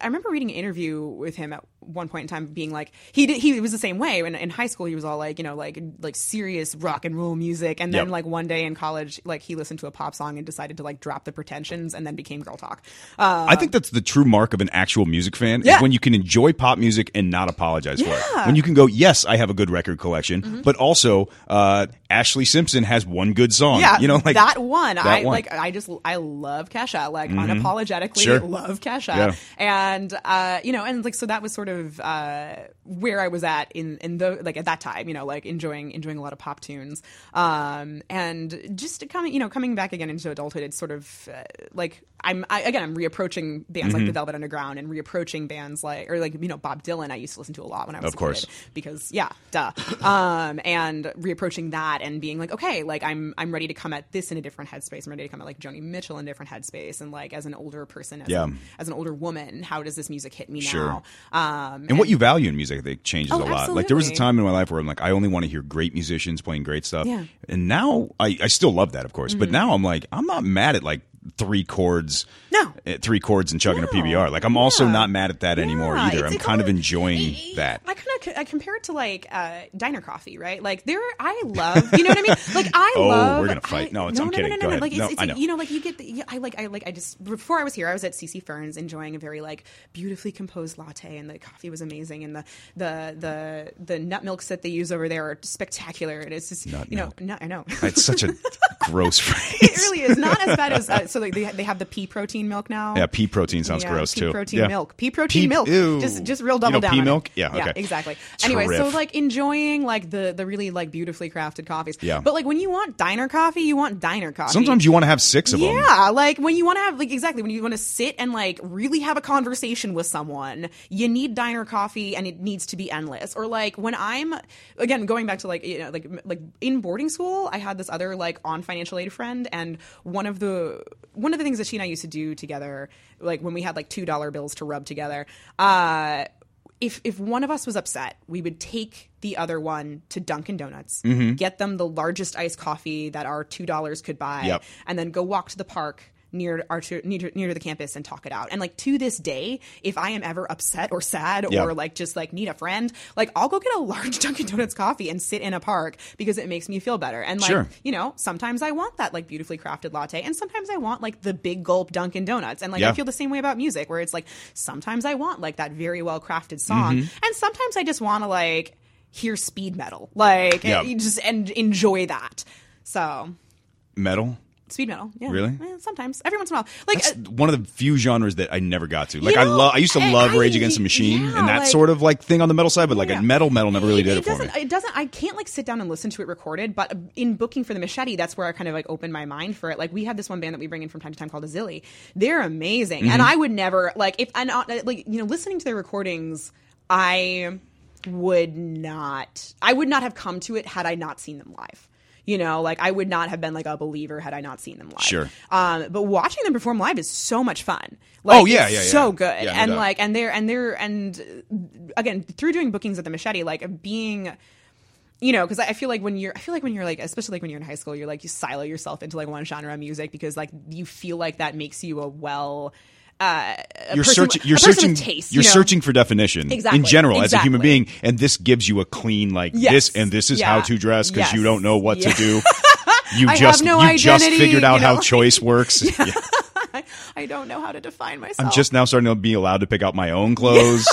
I remember reading an interview with him at one point in time, being like, he did, he was the same way. In, in high school, he was all like, you know, like like serious rock and roll music, and then Yep. like one day in college, like he listened to a pop song and decided to like drop the pretensions, and then became girl talk. Uh, I think that's the true mark of an actual music fan Yeah. is when you can enjoy pop music and not apologize for it. Mm-hmm. When you can go, yes, I have a good record collection, but also uh, Ashlee Simpson has one good song. Yeah, you know, like that one. that I one. like. I just I love Kesha. Like unapologetically Sure. love Kesha. Yeah. And uh, you know, and like so that was sort of uh, where I was at in in the like at that time. You know, like enjoying enjoying a lot of pop tunes. Um, and just coming you know coming back again into adulthood. It's sort of uh, like I'm I, again I'm reapproaching bands Mm-hmm. like the Velvet Underground and reapproaching bands like or like you know Bob Dylan. I used to listen to a lot when I was Of a course. kid because yeah, duh. Um, and reapproaching that and being like, okay, like I'm I'm ready to come at this in a different headspace. I'm ready to come at like Joni Mitchell in a different headspace. And like as an older person, as, Yeah. an, as an older woman, how does this music hit me Sure. now? Um, and what you value in music, I think, changes Oh, a lot. Like there was a time in my life where I'm like, I only want to hear great musicians playing great stuff. Yeah. And now I, I still love that, of course, but now I'm like, I'm not mad at like three chords. No. eh, Three chords and chugging No. a PBR. Like I'm also Yeah. not mad at that anymore Yeah, either. I'm it's kind of enjoying that. I kind of I compare it to like uh, diner coffee, right? Like there, I love. You know what I mean? *laughs* Like I Oh, love. we're gonna fight. I- No, it's- I'm no, kidding. No, no, Go no, ahead. Like it's, No, it's like, you know, like you get. The, yeah, I like. I like. I just before I was here, I was at CC Ferns enjoying a very like beautifully composed latte, and the coffee was amazing, and the the the the nut milks that they use over there are spectacular, and it's just Nut you know, milk. no, I know. It's such a *laughs* gross phrase. It really is not as bad as *laughs* uh, so. Like they they have the pea protein milk now. Yeah, pea protein sounds Yeah, gross pea too. protein Yeah. milk. Pea protein Pea- milk. ew. Just just real You double know down. pea milk? Yeah, okay. exactly. Anyway, so like enjoying like the the really like beautifully crafted coffees. Yeah. But like when you want diner coffee, you want diner coffee. Sometimes you want to have six of them. Yeah, like when you want to have like exactly when you want to sit and like really have a conversation with someone, you need diner coffee and it needs to be endless. Or like when I'm again going back to like you know like like in boarding school, I had this other like on financial aid friend and one of the one of the things that she and I used to do together like when we had like $2 bills to rub together, uh if if one of us was upset, we would take the other one to Dunkin' Donuts, Mm-hmm. get them the largest iced coffee that our two dollars could buy, Yep. and then go walk to the park near our near, near to the campus and talk it out. And like to this day, if I am ever upset or sad Yeah. or like just like need a friend, like I'll go get a large *laughs* Dunkin' Donuts coffee and sit in a park because it makes me feel better. And like Sure. you know, sometimes I want that like beautifully crafted latte, and sometimes I want like the big gulp Dunkin' Donuts. And like Yeah. I feel the same way about music, where it's like sometimes I want like that very well crafted song, Mm-hmm. and sometimes I just want to like hear speed metal, like Yeah. you just and enjoy that. So Metal. Speed metal, yeah, Really? Eh, sometimes every once in a while, like That's uh, one of the few genres that I never got to. Like I know, love, I used to I- love I- Rage Against the Machine yeah, and that like- sort of like thing on the metal side, but like Yeah. a metal metal never really did it, for me. doesn't, It doesn't. I can't like sit down and listen to it recorded. But in booking for the Machete, that's where I kind of like opened my mind for it. Like we have this one band that we bring in from time to time called Azili. They're amazing, and Mm-hmm. I would never like if and uh, like you know listening to their recordings, I would not. I would not have come to it had I not seen them live. You know, like I would not have been like a believer had I not seen them live. Sure. Um, but watching them perform live is so much fun. Like, Oh, yeah, yeah, yeah. so good. Yeah, and like, and they're and they're and uh, again through doing bookings at the Machete, like being you know, because I feel like when you're, I feel like when you're like, especially like when you're in high school, you're like you silo yourself into like one genre of music because like you feel like that makes you a well uh, you're searching. You're searching. taste. you're you know? searching for definition Exactly, in general as a human being, and this gives you a clean like Yes, this and this is how to dress because you don't know what yeah. to do. *laughs* You I have just no you just figured out you know, how *laughs* choice works. Yeah. *laughs* I don't know how to define myself. I'm just now starting to be allowed to pick out my own clothes.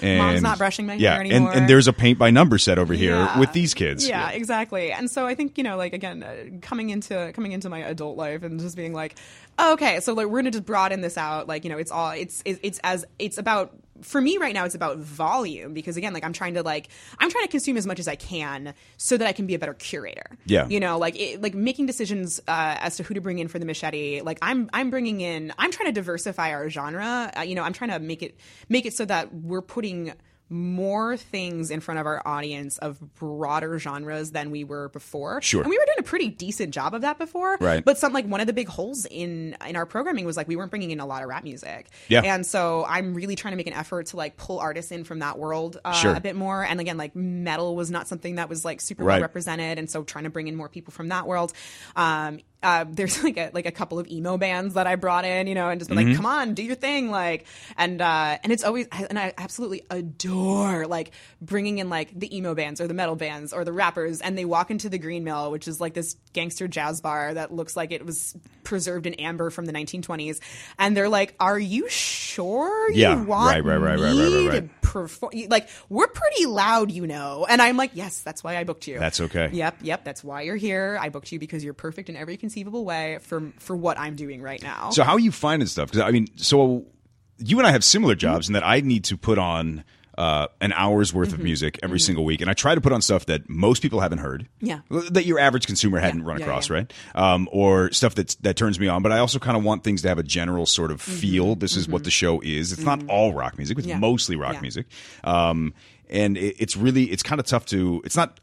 And Mom's not brushing my hair anymore. And, and there's a paint by number set over here Yeah. with these kids. Yeah, exactly. And so I think you know, like again, uh, coming into coming into my adult life and just being like, okay, so like we're gonna just broaden this out. Like you know, it's all it's it's, it's as it's about for me right now. It's about volume because again, like I'm trying to like I'm trying to consume as much as I can so that I can be a better curator. Yeah. you know, like it, like making decisions uh, as to who to bring in for the machete. Like I'm I'm bringing in. I'm trying to diversify our genre. Uh, you know, I'm trying to make it make it so that we're putting more things in front of our audience of broader genres than we were before. Sure. And we were doing a pretty decent job of that before. Right. But some like one of the big holes in in our programming was like we weren't bringing in a lot of rap music. Yeah. And so I'm really trying to make an effort to like pull artists in from that world uh, Sure. a bit more. And again, like metal was not something that was like super Right. well represented, and so trying to bring in more people from that world. Um, uh, *laughs* there's like a like a couple of emo bands that I brought in, you know, and just been Mm-hmm. like, come on, do your thing, like, and uh, and it's always and I absolutely adore like bringing in like the emo bands or the metal bands or the rappers, and they walk into the Green Mill, which is like this gangster jazz bar that looks like it was preserved in amber from the 1920s, and they're like, "Are you sure you Yeah, want right, right, right, right, right, me right, to perform?" Like, we're pretty loud, you know, and I'm like, "Yes, that's why I booked you." That's okay. Yep, yep. That's why you're here. I booked you because you're perfect in every conceivable way for for what I'm doing right now. So how are you finding stuff? Because I mean, so you and I have similar Mm-hmm. jobs in that I need to put on uh, an hour's worth Mm-hmm. of music every single week, and I try to put on stuff that most people haven't heard. Yeah. that your average consumer hadn't run yeah, across, yeah. right? Um, or stuff that that turns me on. But I also kind of want things to have a general sort of feel. This is what the show is. It's not all rock music. It's Mm-hmm. Yeah. mostly rock Yeah. music, um, and it, it's really it's kind of tough to. It's not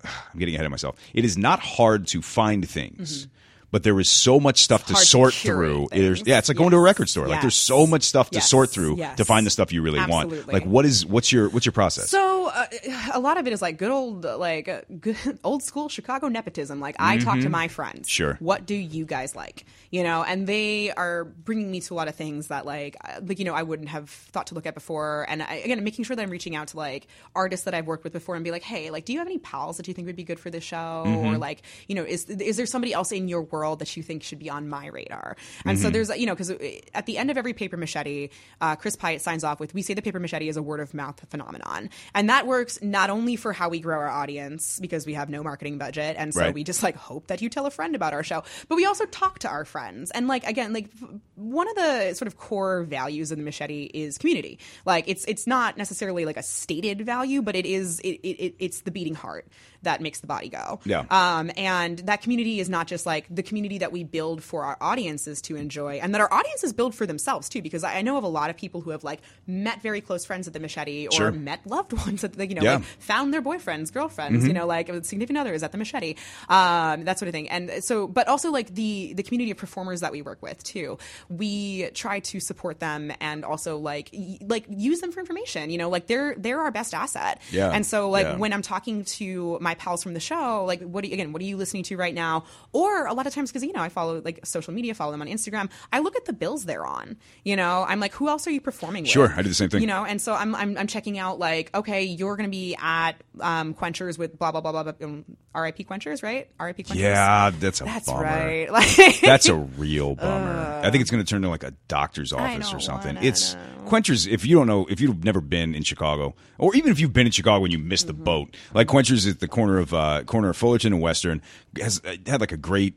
*sighs* I'm getting ahead of myself. It is not hard to find things. But there is so much stuff to Mm-hmm. to sort curate through. There's- yeah, it's like going to a record store. Like there's so much stuff to Yes. sort through Yes. to find the stuff you really want. Like what is what's your what's your process? So uh, a lot of it is like good old like uh, *laughs* good old school Chicago nepotism. Like I talk to my friends. Mm-hmm. Sure. What do you guys like? You know, and they are bringing me to a lot of things that like uh, like you know I wouldn't have thought to look at before. And I, again, making sure that I'm reaching out to like artists that I've worked with before and be like, hey, like, do you have any pals that you think would be good for this show? Mm-hmm. Or like, you know, is is there somebody else in your world that you think should be on my radar? And Mm-hmm. so there's you know because at the end of every paper machete, uh, Chris Piatt signs off with, "We say the paper machete is a word of mouth phenomenon," and that works not only for how we grow our audience because we have no marketing budget, and so Right. we just like hope that you tell a friend about our show, but we also talk to our friends, and like again, like one of the sort of core values of the machete is community. Like it's it's not necessarily like a stated value, but it is it, it it's the beating heart that makes the body go. Yeah. Um, and that community is not just like the community that we build for our audiences to enjoy, and that our audiences build for themselves too. Because I know of a lot of people who have like met very close friends at the Machete, or Sure. met loved ones at the you know Yeah. Mm-hmm. like found their boyfriends, girlfriends, you know like significant others at the Machete, um, that sort of thing. And so, but also like the the community of performers that we work with too. We try to support them and also like y- like use them for information. You know, like they're they're our best asset. Yeah. And so like Yeah. when I'm talking to my pals from the show, like what do you, again, what are you listening to right now? Or a lot of times because you know I follow like social media, follow them on Instagram. I look at the bills they're on. You know, I'm like, who else are you performing with? Sure, I do the same thing. You know, and so I'm I'm, I'm checking out like, okay, you're going to be at um, Quenchers with blah blah blah blah. blah um, R.I.P. Quenchers, right? R.I.P. Quenchers. yeah, that's a that's bummer. right. *laughs* Like That's a real bummer. I think it's going to turn to like a doctor's office or something. wanna It's. Quenchers. If you don't know, if you've never been in Chicago, or even if you've been in Chicago and you missed Mm-hmm. the boat, like Quenchers is the corner of uh, corner of Fullerton and Western has uh, had like a great.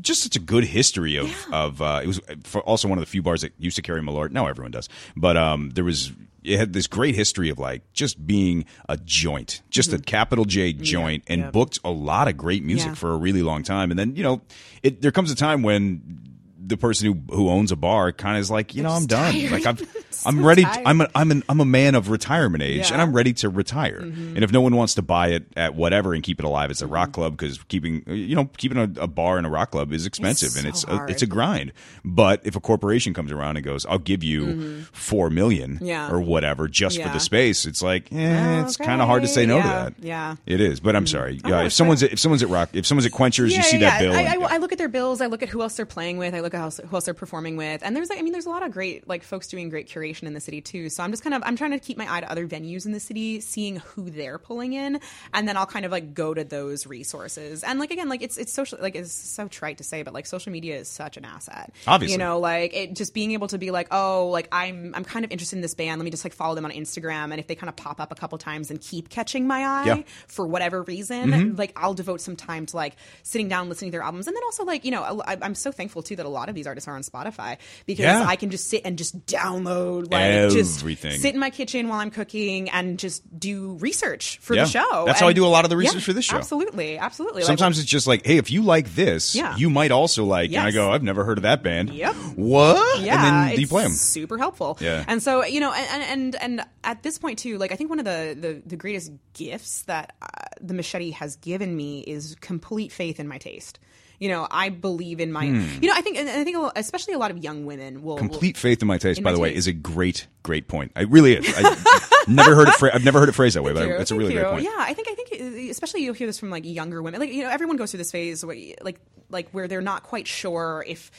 Just such a good history of of uh, it was also one of the few bars that used to carry Malort. Now everyone does, but um, there was it had this great history of like just being a joint, just a capital J joint, and Mm-hmm. Yep. booked a lot of great music Yeah. for a really long time. And then you know, it there comes a time when the person who who owns a bar kind of is like, you know, I'm done. Like I've I'm ready. tired. I'm a, I'm an, I'm a man of retirement age, Yeah. Mm-hmm. and I'm ready to retire. And if no one wants to buy it at whatever and keep it alive as a rock club, because keeping you know keeping a, a bar and a rock club is expensive and it's so a, it's a grind. But if a corporation comes around and goes, "I'll give you four million Mm-hmm. Yeah. or whatever just for the space," it's like, eh, it's kind of hard to say no to that. Yeah. it is. But I'm sorry. Oh, Yeah, if it's someone's at, if someone's at rock, if someone's at Quenchers, you see that bill. I, and- I, I look at their bills. I look at who else they're playing with. I look at who else they're performing with. And there's, like, I mean, there's a lot of great like folks doing great curation in the city too. So I'm just kind of, I'm trying to keep my eye to other venues in the city, seeing who they're pulling in, and then I'll kind of like go to those resources. And like again, like it's it's social, like it's so trite to say, but like social media is such an asset. Obviously. you know, like it just being able to be like, oh, like I'm, I'm kind of interested in this band. Let me just like follow them on Instagram, and if they kind of pop up a couple times and keep catching my eye Yeah. for whatever reason, mm-hmm. like I'll devote some time to like sitting down, listening to their albums, and then also like you know I, I'm so thankful too that a lot of these artists are on Spotify because Yeah. I can just sit and just download like just Everything. sit in my kitchen while I'm cooking and just do research for Yeah. the show. That's how I do a lot of the yeah, research for this show. Absolutely, absolutely. Like, Sometimes it's just like, hey, if you like this, Yeah. you might also like. And I go, I've never heard of that band. Yep. What? yeah, And then you play them. super helpful. Yeah. and so you know, and and and at this point too, like I think one of the the, the greatest gifts that uh, the machete has given me is complete faith in my taste. You know, I believe in my. Hmm. You know, I think, and I think, especially a lot of young women will. Complete faith in my taste, In by my the way, taste. is a great, great point. It really is. I *laughs* never heard it. Fra- I've never heard it phrased that way, but Thank I, you. that's a really you. great point. Yeah, I think I think especially you'll hear this from like younger women. Like you know, everyone goes through this phase where like like where they're not quite sure if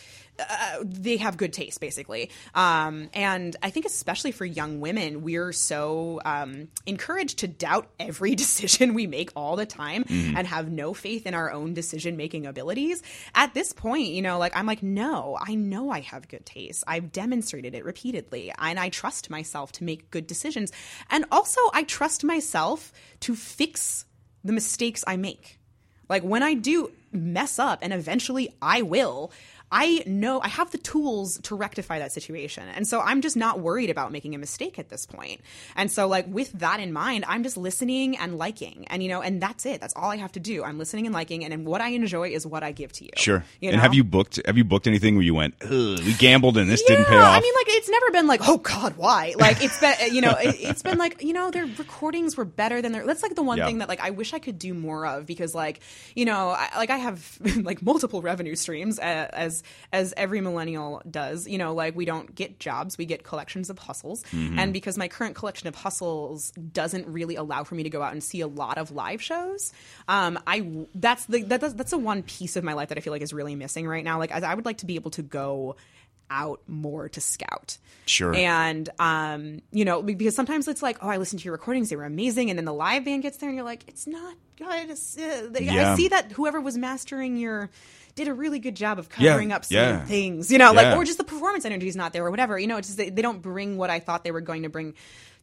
uh, they have good taste, basically. Um, and I think especially for young women, we're so um, encouraged to doubt every *laughs* decision we make all the time Mm-hmm. and have no faith in our own decision making abilities. At this point, you know, like I'm like, no, I know I have good taste. I've demonstrated it repeatedly, and I trust myself to make good decisions. And also, I trust myself to fix the mistakes I make. Like when I do mess up, and eventually I will, I know I have the tools to rectify that situation. And so I'm just not worried about making a mistake at this point. And so, like, with that in mind, I'm just listening and liking. And, you know, and that's it. That's all I have to do. I'm listening and liking. And, then what I enjoy is what I give to you. Sure. You and have you booked? Have you booked anything where you went? We gambled and this didn't pay Yeah, off. I mean, like it's never been like, oh God, why? *laughs* Like it's been, you know, it, it's been like, you know, their recordings were better than their. That's like the one Yeah. thing that like I wish I could do more of because like, you know, I, like I have *laughs* like multiple revenue streams uh, as as every millennial does. You know, like we don't get jobs, we get collections of hustles, Mm-hmm. and because my current collection of hustles doesn't really allow for me to go out and see a lot of live shows, um, I that's the that, that's that's the one piece of my life that I feel like is really missing right now. Like I, I would like to be able to go out more to scout. Sure. And um, you know, because sometimes it's like, oh, I listened to your recordings; they were amazing, and then the live band gets there, and you're like, it's not good. It's, uh, Yeah. I see that whoever was mastering your did a really good job of Yeah, covering up some yeah. things, you know, Yeah. like or just the performance energy is not there or whatever. You know, it's just they, they don't bring what I thought they were going to bring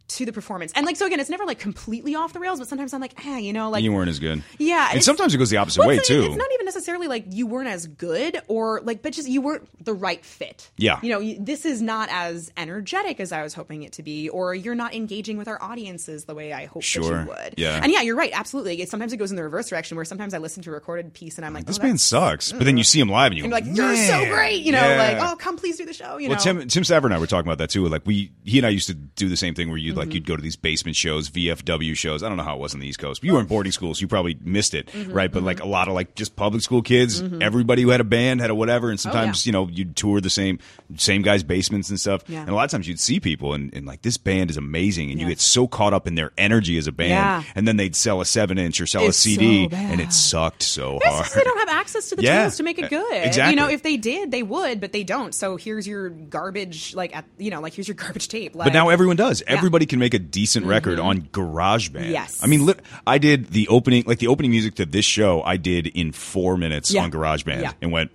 to the performance. And like so again, it's never like completely off the rails, but sometimes I'm like, ah, you know, like you weren't as good. Yeah, And sometimes it goes the opposite well, way it's, too. It's not even necessarily like you weren't as good or like, but just you weren't the right fit. Yeah. You know, you, this is not as energetic as I was hoping it to be, or you're not engaging with our audiences the way I hoped Sure. that you would. Yeah. And yeah, you're right. Absolutely. It, sometimes it goes in the reverse direction where sometimes I listen to a recorded piece and I'm like, this oh, that's- sucks, but then you see him live and you you're like, you're so great. You know, yeah." like, oh, come please do the show. You Well, know. Tim Tim Staver and I were talking about that too. Like we, he and I used to do the same thing where you'd Mm-hmm. like you'd go to these basement shows, VFW shows. I don't know how it was on the East Coast. But you were in boarding school, so you probably missed it, Mm-hmm, right? But like a lot of like just public school kids, everybody who had a band had a whatever, and sometimes Oh, yeah. you know you'd tour the same same guys' basements and stuff. Yeah. And a lot of times you'd see people and, and like this band is amazing, and you get so caught up in their energy as a band, Yeah. and then they'd sell a seven inch or sell It's a CD, so and it sucked so hard. they don't have access to the Yeah. tools to make it good. Exactly. You know, if they did, they would, but they don't. So here's your garbage, like at you know, like here's your *laughs* garbage tape. Like, But now everyone does. Yeah. Mm-hmm. Everybody can make a decent mm-hmm. record on GarageBand. Yes. I mean, I did the opening, like the opening music to this show, I did in four minutes Yeah. on GarageBand Yeah. and went,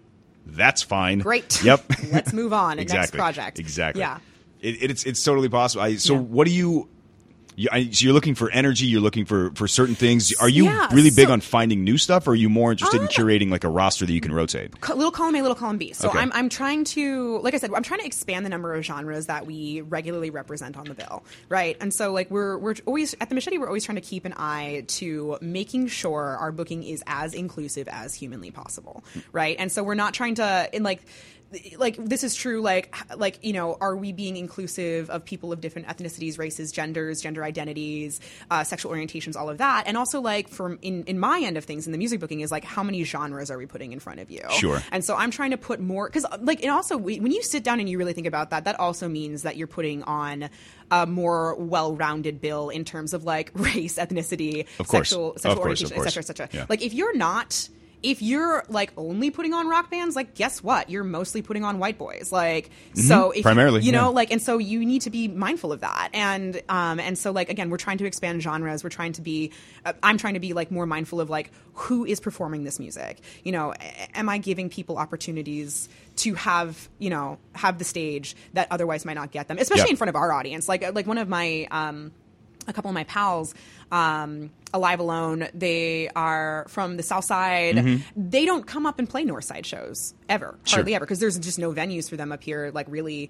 that's fine. Great. *laughs* Yep. Let's move on. Next exactly. project. Exactly. Yeah. It, it's, it's totally possible. I, so Yeah. what do you, you I, so you're looking for energy, you're looking for, for certain things. Are you Yeah, really big on finding new stuff or are you more interested in Um, curating like a roster that you can rotate? little column A, little column B. So Okay. I'm, I'm trying to, like I said, I'm trying to expand the number of genres that we regularly represent on the bill, right? And so like we're we're always at the Machete, we're always trying to keep an eye to making sure our booking is as inclusive as humanly possible, right? And so we're not trying to in like like this is true like like you know are we being inclusive of people of different ethnicities races genders gender identities uh, sexual orientations all of that and also like from in in my end of things in the music booking is like how many genres are we putting in front of you Sure. and so i'm trying to put more because like and also we, when you sit down and you really think about that that also means that you're putting on a more well-rounded bill in terms of like *laughs* race ethnicity sexual sexual of orientation course. et cetera et cetera Yeah. like if you're not if you're like only putting on rock bands like guess what? You're mostly putting on white boys. Like so if you- Primarily, you know yeah. like and so you need to be mindful of that. And um and so like again we're trying to expand genres. We're trying to be uh, i'm trying to be like more mindful of like who is performing this music. You know am i giving people opportunities to have you know have the stage that otherwise might not get them? Especially Yeah. in front of our audience. Like like one of my um a couple of my pals um alive alone they are from the south side they don't come up and play north side shows ever Mm-hmm. Sure. hardly ever because there's just no venues for them up here like really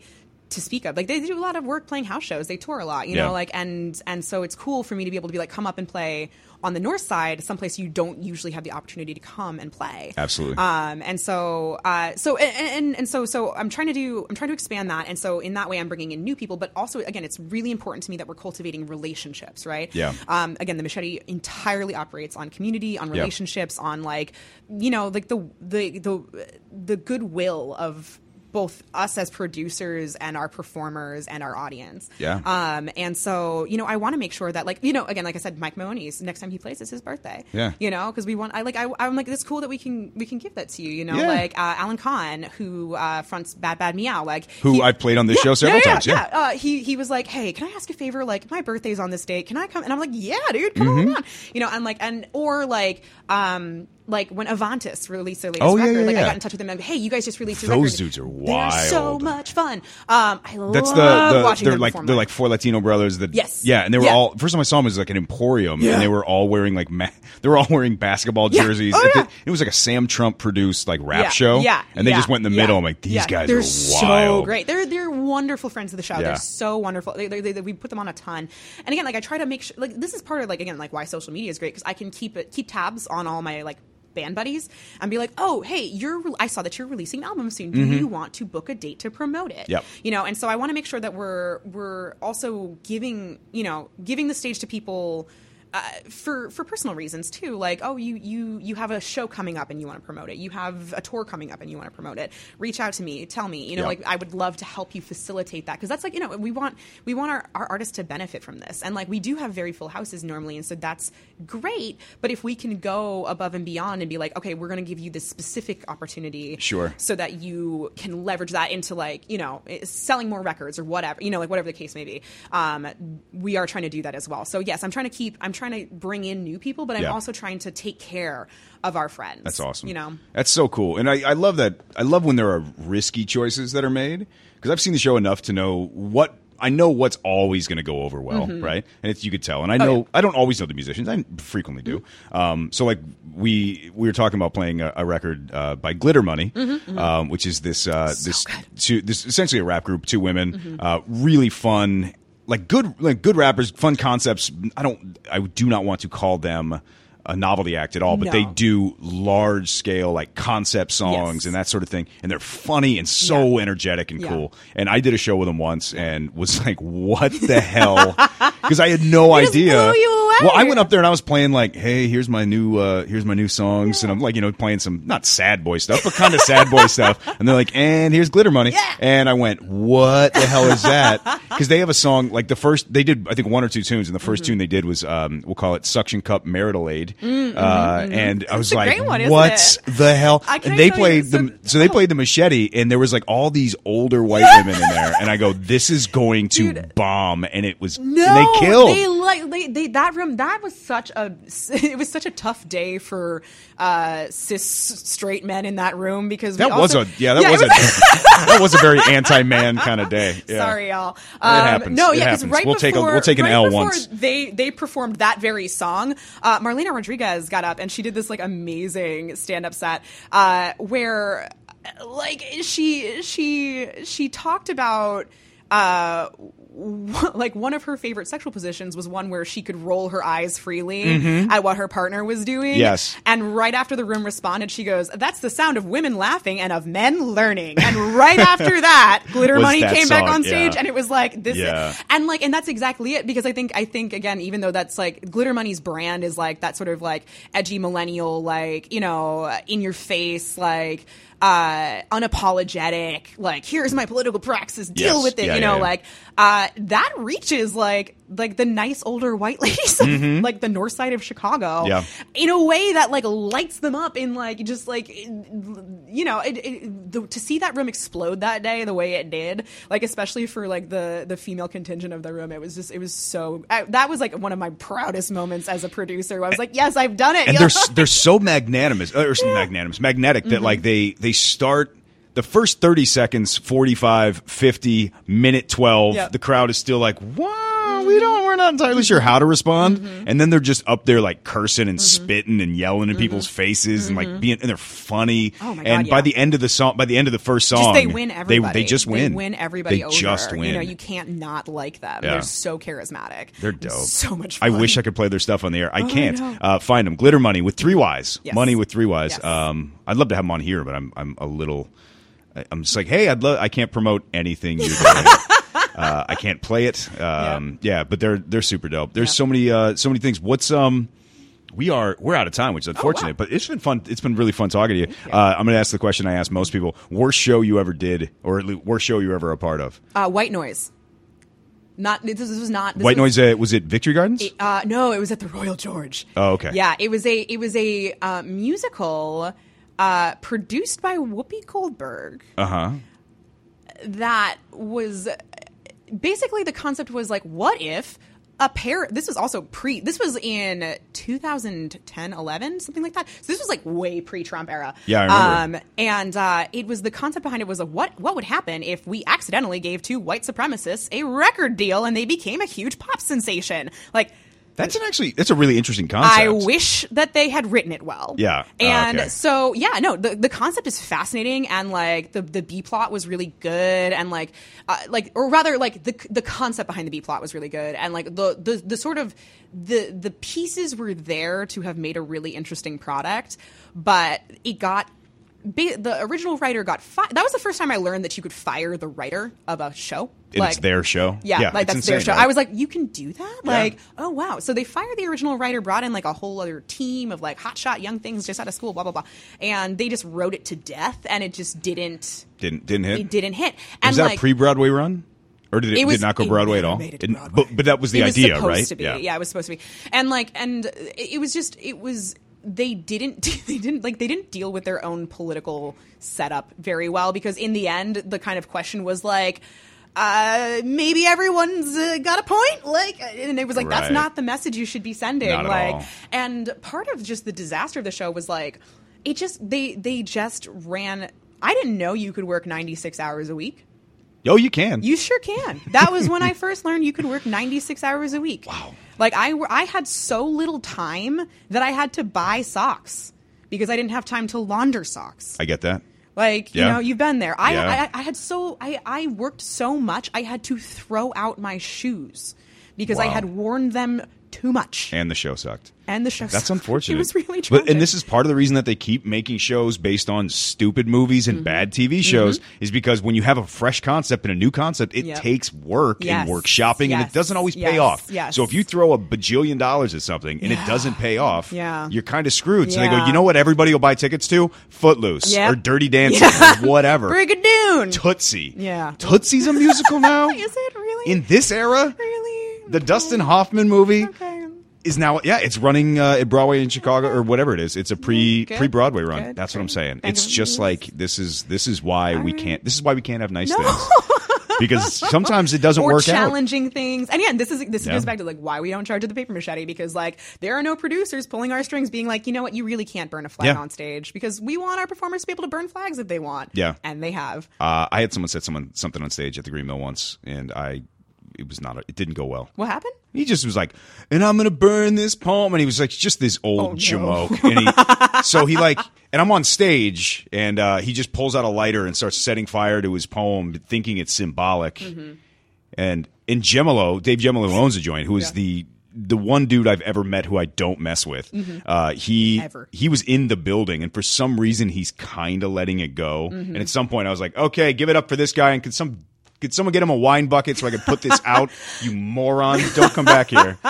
to speak of like they do a lot of work playing house shows they tour a lot you Yeah. know like and and so it's cool for me to be able to be like come up and play on the north side someplace you don't usually have the opportunity to come and play Absolutely. um, and so, uh, so and, and and so, so I'm trying to do, I'm trying to expand that, and so in that way, I'm bringing in new people. But also, again, it's really important to me that we're cultivating relationships, right? Yeah. Um, again, the machete entirely operates on community, on Yeah. relationships, on like, you know, like the the the the goodwill of both us as producers and our performers and our audience. Yeah. Um, and so, you know, I want to make sure that, like, you know, again, like I said, Mike Maimone's next time he plays, it's his birthday. Yeah. You know, because we want, I like, I, I'm like, it's cool that we can, we can give that to you. You know, Yeah. like uh, Alan Kahn, who uh, fronts Bad Bad Meow, like Who he- I've played on this show several yeah, times, yeah. Uh, he he was like, hey, can I ask a favor? Like, my birthday's on this date. Can I come? And I'm like, yeah, dude, come Mm-hmm. on. You know, and like, and or like, um. Like when Avantis released their latest Oh, yeah, record, yeah, like I got in touch with them and hey, you guys just released your Those record. dudes are They're so much fun. Um, I That's love the, the watching they're them like they're like four Latino brothers that Yes. yeah and they were Yeah. all first time I saw them was like an emporium Yeah. and they were all wearing like ma- *laughs* they were all wearing basketball Yeah. jerseys Oh, It- yeah. it was like a Sam Trump produced like rap yeah, show Yeah, and they yeah, just went in the yeah, middle I'm like these yeah. guys they're are so great. They're they're wonderful friends of the show. Yeah. They're so wonderful. They, they, they, we put them on a ton. And again, like I try to make sure like this is part of like again like why social media is great because I can keep it keep tabs on all my like band buddies and be like oh hey you're re- i saw that you're releasing an album soon do you want to book a date to promote it Mm-hmm. Yep. you know and so i want to make sure that we're we're also giving you know giving the stage to people uh, for for personal reasons too. Like oh you you you have a show coming up and you want to promote it. You have a tour coming up and you want to promote it. Reach out to me. Tell me. You know Yeah. like i would love to help you facilitate that. Because that's like you know we want we want our, our artists to benefit from this. And like we do have very full houses normally and so that's great. But if we can go above and beyond and be like okay we're going to give you this specific opportunity Sure. so that you can leverage that into like you know eh, selling more records or whatever you know like whatever the case may be um, we are trying to do that as well. So yes i'm trying to keep i'm trying to bring in new people but i'm Yeah. also trying to take care of our friends That's awesome. you know That's so cool. And I, I love that. I love when there are risky choices that are made because I've seen the show enough to know what. I know what's always going to go over well, Mm-hmm. right? And it's you could tell. And Oh, I know I don't always know the musicians. I frequently do. Mm-hmm. Um, so like we we were talking about playing a, a record uh, by Glitter Moneyyy, Um, which is this uh, this Mm-hmm, two this essentially a rap group, two women, Mm-hmm. uh, really fun, like good like good rappers, fun concepts. I don't I do not want to call them a novelty act at all, but No. they do large scale like concept songs Yes. and that sort of thing, and they're funny and so Yeah. energetic and Yeah. cool. And I did a show with them once and was *laughs* like, "What the hell?" *laughs* Because I had no It idea. blew you away. Well, I went up there and I was playing like, "Hey, here's my new uh, here's my new songs," and I'm like, you know, playing some not sad boy stuff, but kind of sad boy *laughs* stuff. And they're like, "And here's glitter moneyyy," Yeah. and I went, "What the hell is that?" Because they have a song like the first they did I think one or two tunes, and the 1st Mm-hmm. tune they did was um, we'll call it Suction Cup Marital Aid, uh, and I was Mm, a like, one, "What the hell?" And they played so- the so they played the machete, and there was like all these older white *laughs* women in there, and I go, "This is going to Dude. bomb," and it was No, and they killed. They like they, they that room. That was such a. *laughs* It was such a tough day for uh, cis straight men in that room because that was a yeah that it was a *laughs* that was a very anti man kind of day. Yeah. Sorry, y'all. Um, happens. No, yeah, because right We'll take a- we'll take an right L before once. They they performed that very song. Uh, Marlena Rodriguez got up and she did this like amazing stand up set uh, where like she she she talked about. Uh, *laughs* like one of her favorite sexual positions was one where she could roll her eyes freely at what her partner was doing. Mm-hmm. Yes. And right after the room responded, she goes, "That's the sound of women laughing and of men learning." And right *laughs* after that, Glitter Moneyyy that came back on stage, yeah. and it was like this, Yeah. and like, and that's exactly it because I think I think again, even though that's like Glitter Moneyyy's brand is like that sort of like edgy millennial, like you know, in your face, like uh unapologetic like here's my political praxis deal Yes. with it Yeah, you know yeah. like uh that reaches like like the nice older white *laughs* ladies of like the north side of chicago Mm-hmm. In a way that like lights them up in like just like you know it, it, the, to see that room explode that day the way it did like especially for like the the female contingent of the room it was just it was so I, that was like one of my proudest moments as a producer where i was like yes i've done it and they're they're so magnanimous or *laughs* magnanimous magnetic that Mm-hmm. like they they start the first 30 seconds 45 50 minute 12 Yep. the crowd is still like we don't we're not entirely sure how to respond Mm-hmm. and then they're just up there like cursing and spitting and yelling in people's faces and like being and they're funny Mm-hmm. Oh my God, and by the end of the song by the end of the first song just they win they- everybody. they, just win They win everybody they over. just win You know, you can't not like them. Yeah. They're so charismatic. They're dope. So much. I wish I could play their stuff on the air. I Oh, can't. know. uh, find them. Glitter Moneyyy with three Y's. Yes. Money with three Y's. Yes. Um, I'd love to have them on here, but I'm I'm a little. I'm just like, hey, I'd love. I can't promote anything you're doing. *laughs* uh, I can't play it. Um, yeah. but they're they're super dope. There's Yeah. so many uh, so many things. What's um. We are we're out of time, which is unfortunate, Oh, wow. but it's been fun. It's been really fun talking to you. Uh, I'm going to ask the question I ask most people: worst show you ever did, or at least worst show you were ever a part of? Uh, white noise. Not this, this was not this White was, Noise. Uh, was it Victory Gardens? Uh, no, it was at the Royal George. Oh, okay. Yeah, it was a it was a uh, musical uh, produced by Whoopi Goldberg. Uh huh. That was basically the concept was like what if a pair this was also pre this was in 2010 11 something like that. So this was like way pre-trump era. Yeah, I remember. um and uh it was the concept behind it was a what what would happen if we accidentally gave two white supremacists a record deal and they became a huge pop sensation? Like That's an actually that's a really interesting concept. I wish that they had written it well. Yeah. Oh, And okay. so yeah, no, the, the concept is fascinating and like the the B plot was really good and like uh, like or rather like the the concept behind the B plot was really good and like the the the sort of the the pieces were there to have made a really interesting product, but it got ba- the original writer got fired. that was the first time I learned that you could fire the writer of a show. And it's their show. Yeah, like it's that's their show. right? I was like, you can do that? Like, oh wow. So they fired the original writer, brought in like a whole other team of like hotshot young things just out of school, blah blah blah, and they just wrote it to death, and it just didn't. didn't didn't hit. It didn't hit. And was that like, a pre-Broadway run, or did it, it was, did not go Broadway at all? Broadway. but but that was the it was idea, supposed right? To be. Yeah. it was supposed to be. And like, and it was just, it was. They didn't. *laughs* They didn't like. They didn't deal with their own political setup very well because in the end, the kind of question was like. Uh, maybe everyone's uh, got a point. Like, and it was like, Right. that's not the message you should be sending. Like, all. and part of just the disaster of the show was like, it just they they just ran. I didn't know you could work ninety six hours a week. Oh, you can. You sure can. That was when I *laughs* first learned you could work 96 hours a week. Wow. Like I I had so little time that I had to buy socks because I didn't have time to launder socks. I get that. Like, you know, you've been there. I, Yeah. I I had so I I worked so much I had to throw out my shoes because I had worn them too much. And the show sucked. And the show sucked. That's sucked. *laughs* unfortunate. It was really But and this is part of the reason that they keep making shows based on stupid movies Mm-hmm. and bad TV shows is because when you have a fresh concept and a new concept, it Yep. takes work Yes. and workshopping and it doesn't always pay off. Yes. So if you throw a bajillion dollars at something and it doesn't pay off, Yeah. you're kind of screwed. So they go, you know what everybody will buy tickets to? Footloose Yep. or Dirty Dancing *laughs* or whatever. Brigadoon. Tootsie. Yeah. Tootsie's a musical *laughs* now? Is it really? In this era? really? The Dustin Hoffman movie is now yeah it's running uh, at Broadway in Chicago or whatever it is. It's a pre pre Broadway run. Good. That's what I'm saying. Thank It's just like this is this is why we can't this is why we can't have nice No. things because *laughs* sometimes it doesn't or work out. challenging things. And yeah, this is this Yeah. goes back to like why we don't charge at the paper machete because like there are no producers pulling our strings being like, you know what, you really can't burn a flag Yeah. on stage because we want our performers to be able to burn flags if they want. Yeah. And they have. Uh, I had someone said someone something on stage at the Green Mill once, and I it was not a, it didn't go well. What happened? He just was like, and I'm gonna burn this poem, and he was like, just this old Oh, no. *laughs* And he, so he like, and I'm on stage, and uh, he just pulls out a lighter and starts setting fire to his poem, thinking it's symbolic. Mm-hmm. and in Jemilo, Dave Jemilo who owns a joint, who is Yeah. the the one dude I've ever met who I don't mess with. Uh, he Mm-hmm. Ever. he was in the building, and for some reason he's kind of letting it go. Mm-hmm. And at some point, I was like, okay, give it up for this guy, and could some. Could someone get him a wine bucket so I could put this *laughs* out? You moron! Don't come back here. *laughs*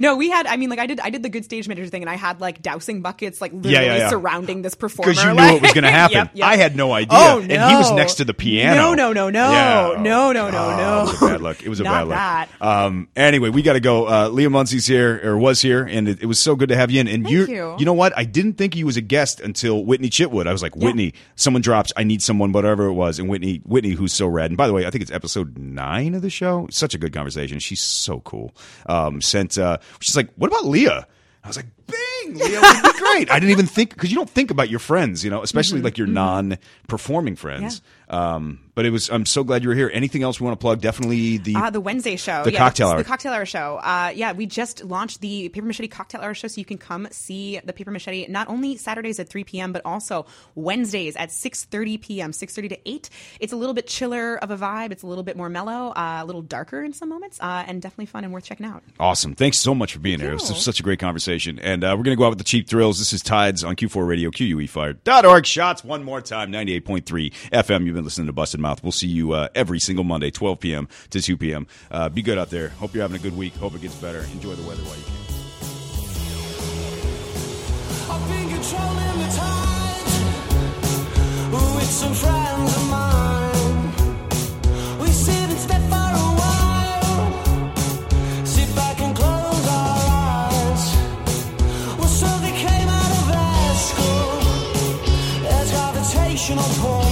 No, we had. I mean, like I did. I did the good stage manager thing, and I had like dousing buckets, like literally Yeah, yeah, yeah. surrounding this performer because you knew like- what was going *laughs* to happen. Yep, yep. I had no idea, Oh no. and he was next to the piano. No, no, no, no, no, no, no, Oh, no. It was a bad luck. It was a bad luck. Um, anyway, we got to go. Uh, Leah Munsey's here or was here, and it, it was so good to have you in. And Thank you, you. know what? I didn't think he was a guest until Whitney Chitwood. I was like, Whitney, someone drops. I need someone, whatever it was. And Whitney, Whitney, who's so rad. And by the way, think it's episode nine of the show. Such a good conversation. She's so cool. Um, sent. Uh, she's like, what about Leah? I was like, Bing, Leah would be *laughs* great. I didn't even think because you don't think about your friends, you know, especially Mm-hmm. like your non-performing friends. Um, but it was. I'm so glad you were here. Anything else we want to plug? Definitely the. Uh, the Wednesday show. The yeah, cocktail hour. The cocktail hour show. Uh, yeah, we just launched the Paper Machete Cocktail Hour show, so you can come see the Paper Machete not only Saturdays at 3 p.m., but also Wednesdays at 6.30 p.m., 6.30 to 8. It's a little bit chiller of a vibe. It's a little bit more mellow, uh, a little darker in some moments, uh, and definitely fun and worth checking out. Awesome. Thanks so much for being here. It was such a great conversation. And uh, we're going to go out with the cheap thrills. This is Tides on Q4 Radio, QUE4.org. Shots one more time, 98.3 FM. You've been listening to Busted Mouth. We'll see you uh, every single Monday, 12 p.m. to 2 p.m. Uh, be good out there. Hope you're having a good week. Hope it gets better. Enjoy the weather while you can. I've been controlling the tides with some friends of mine. Eyes.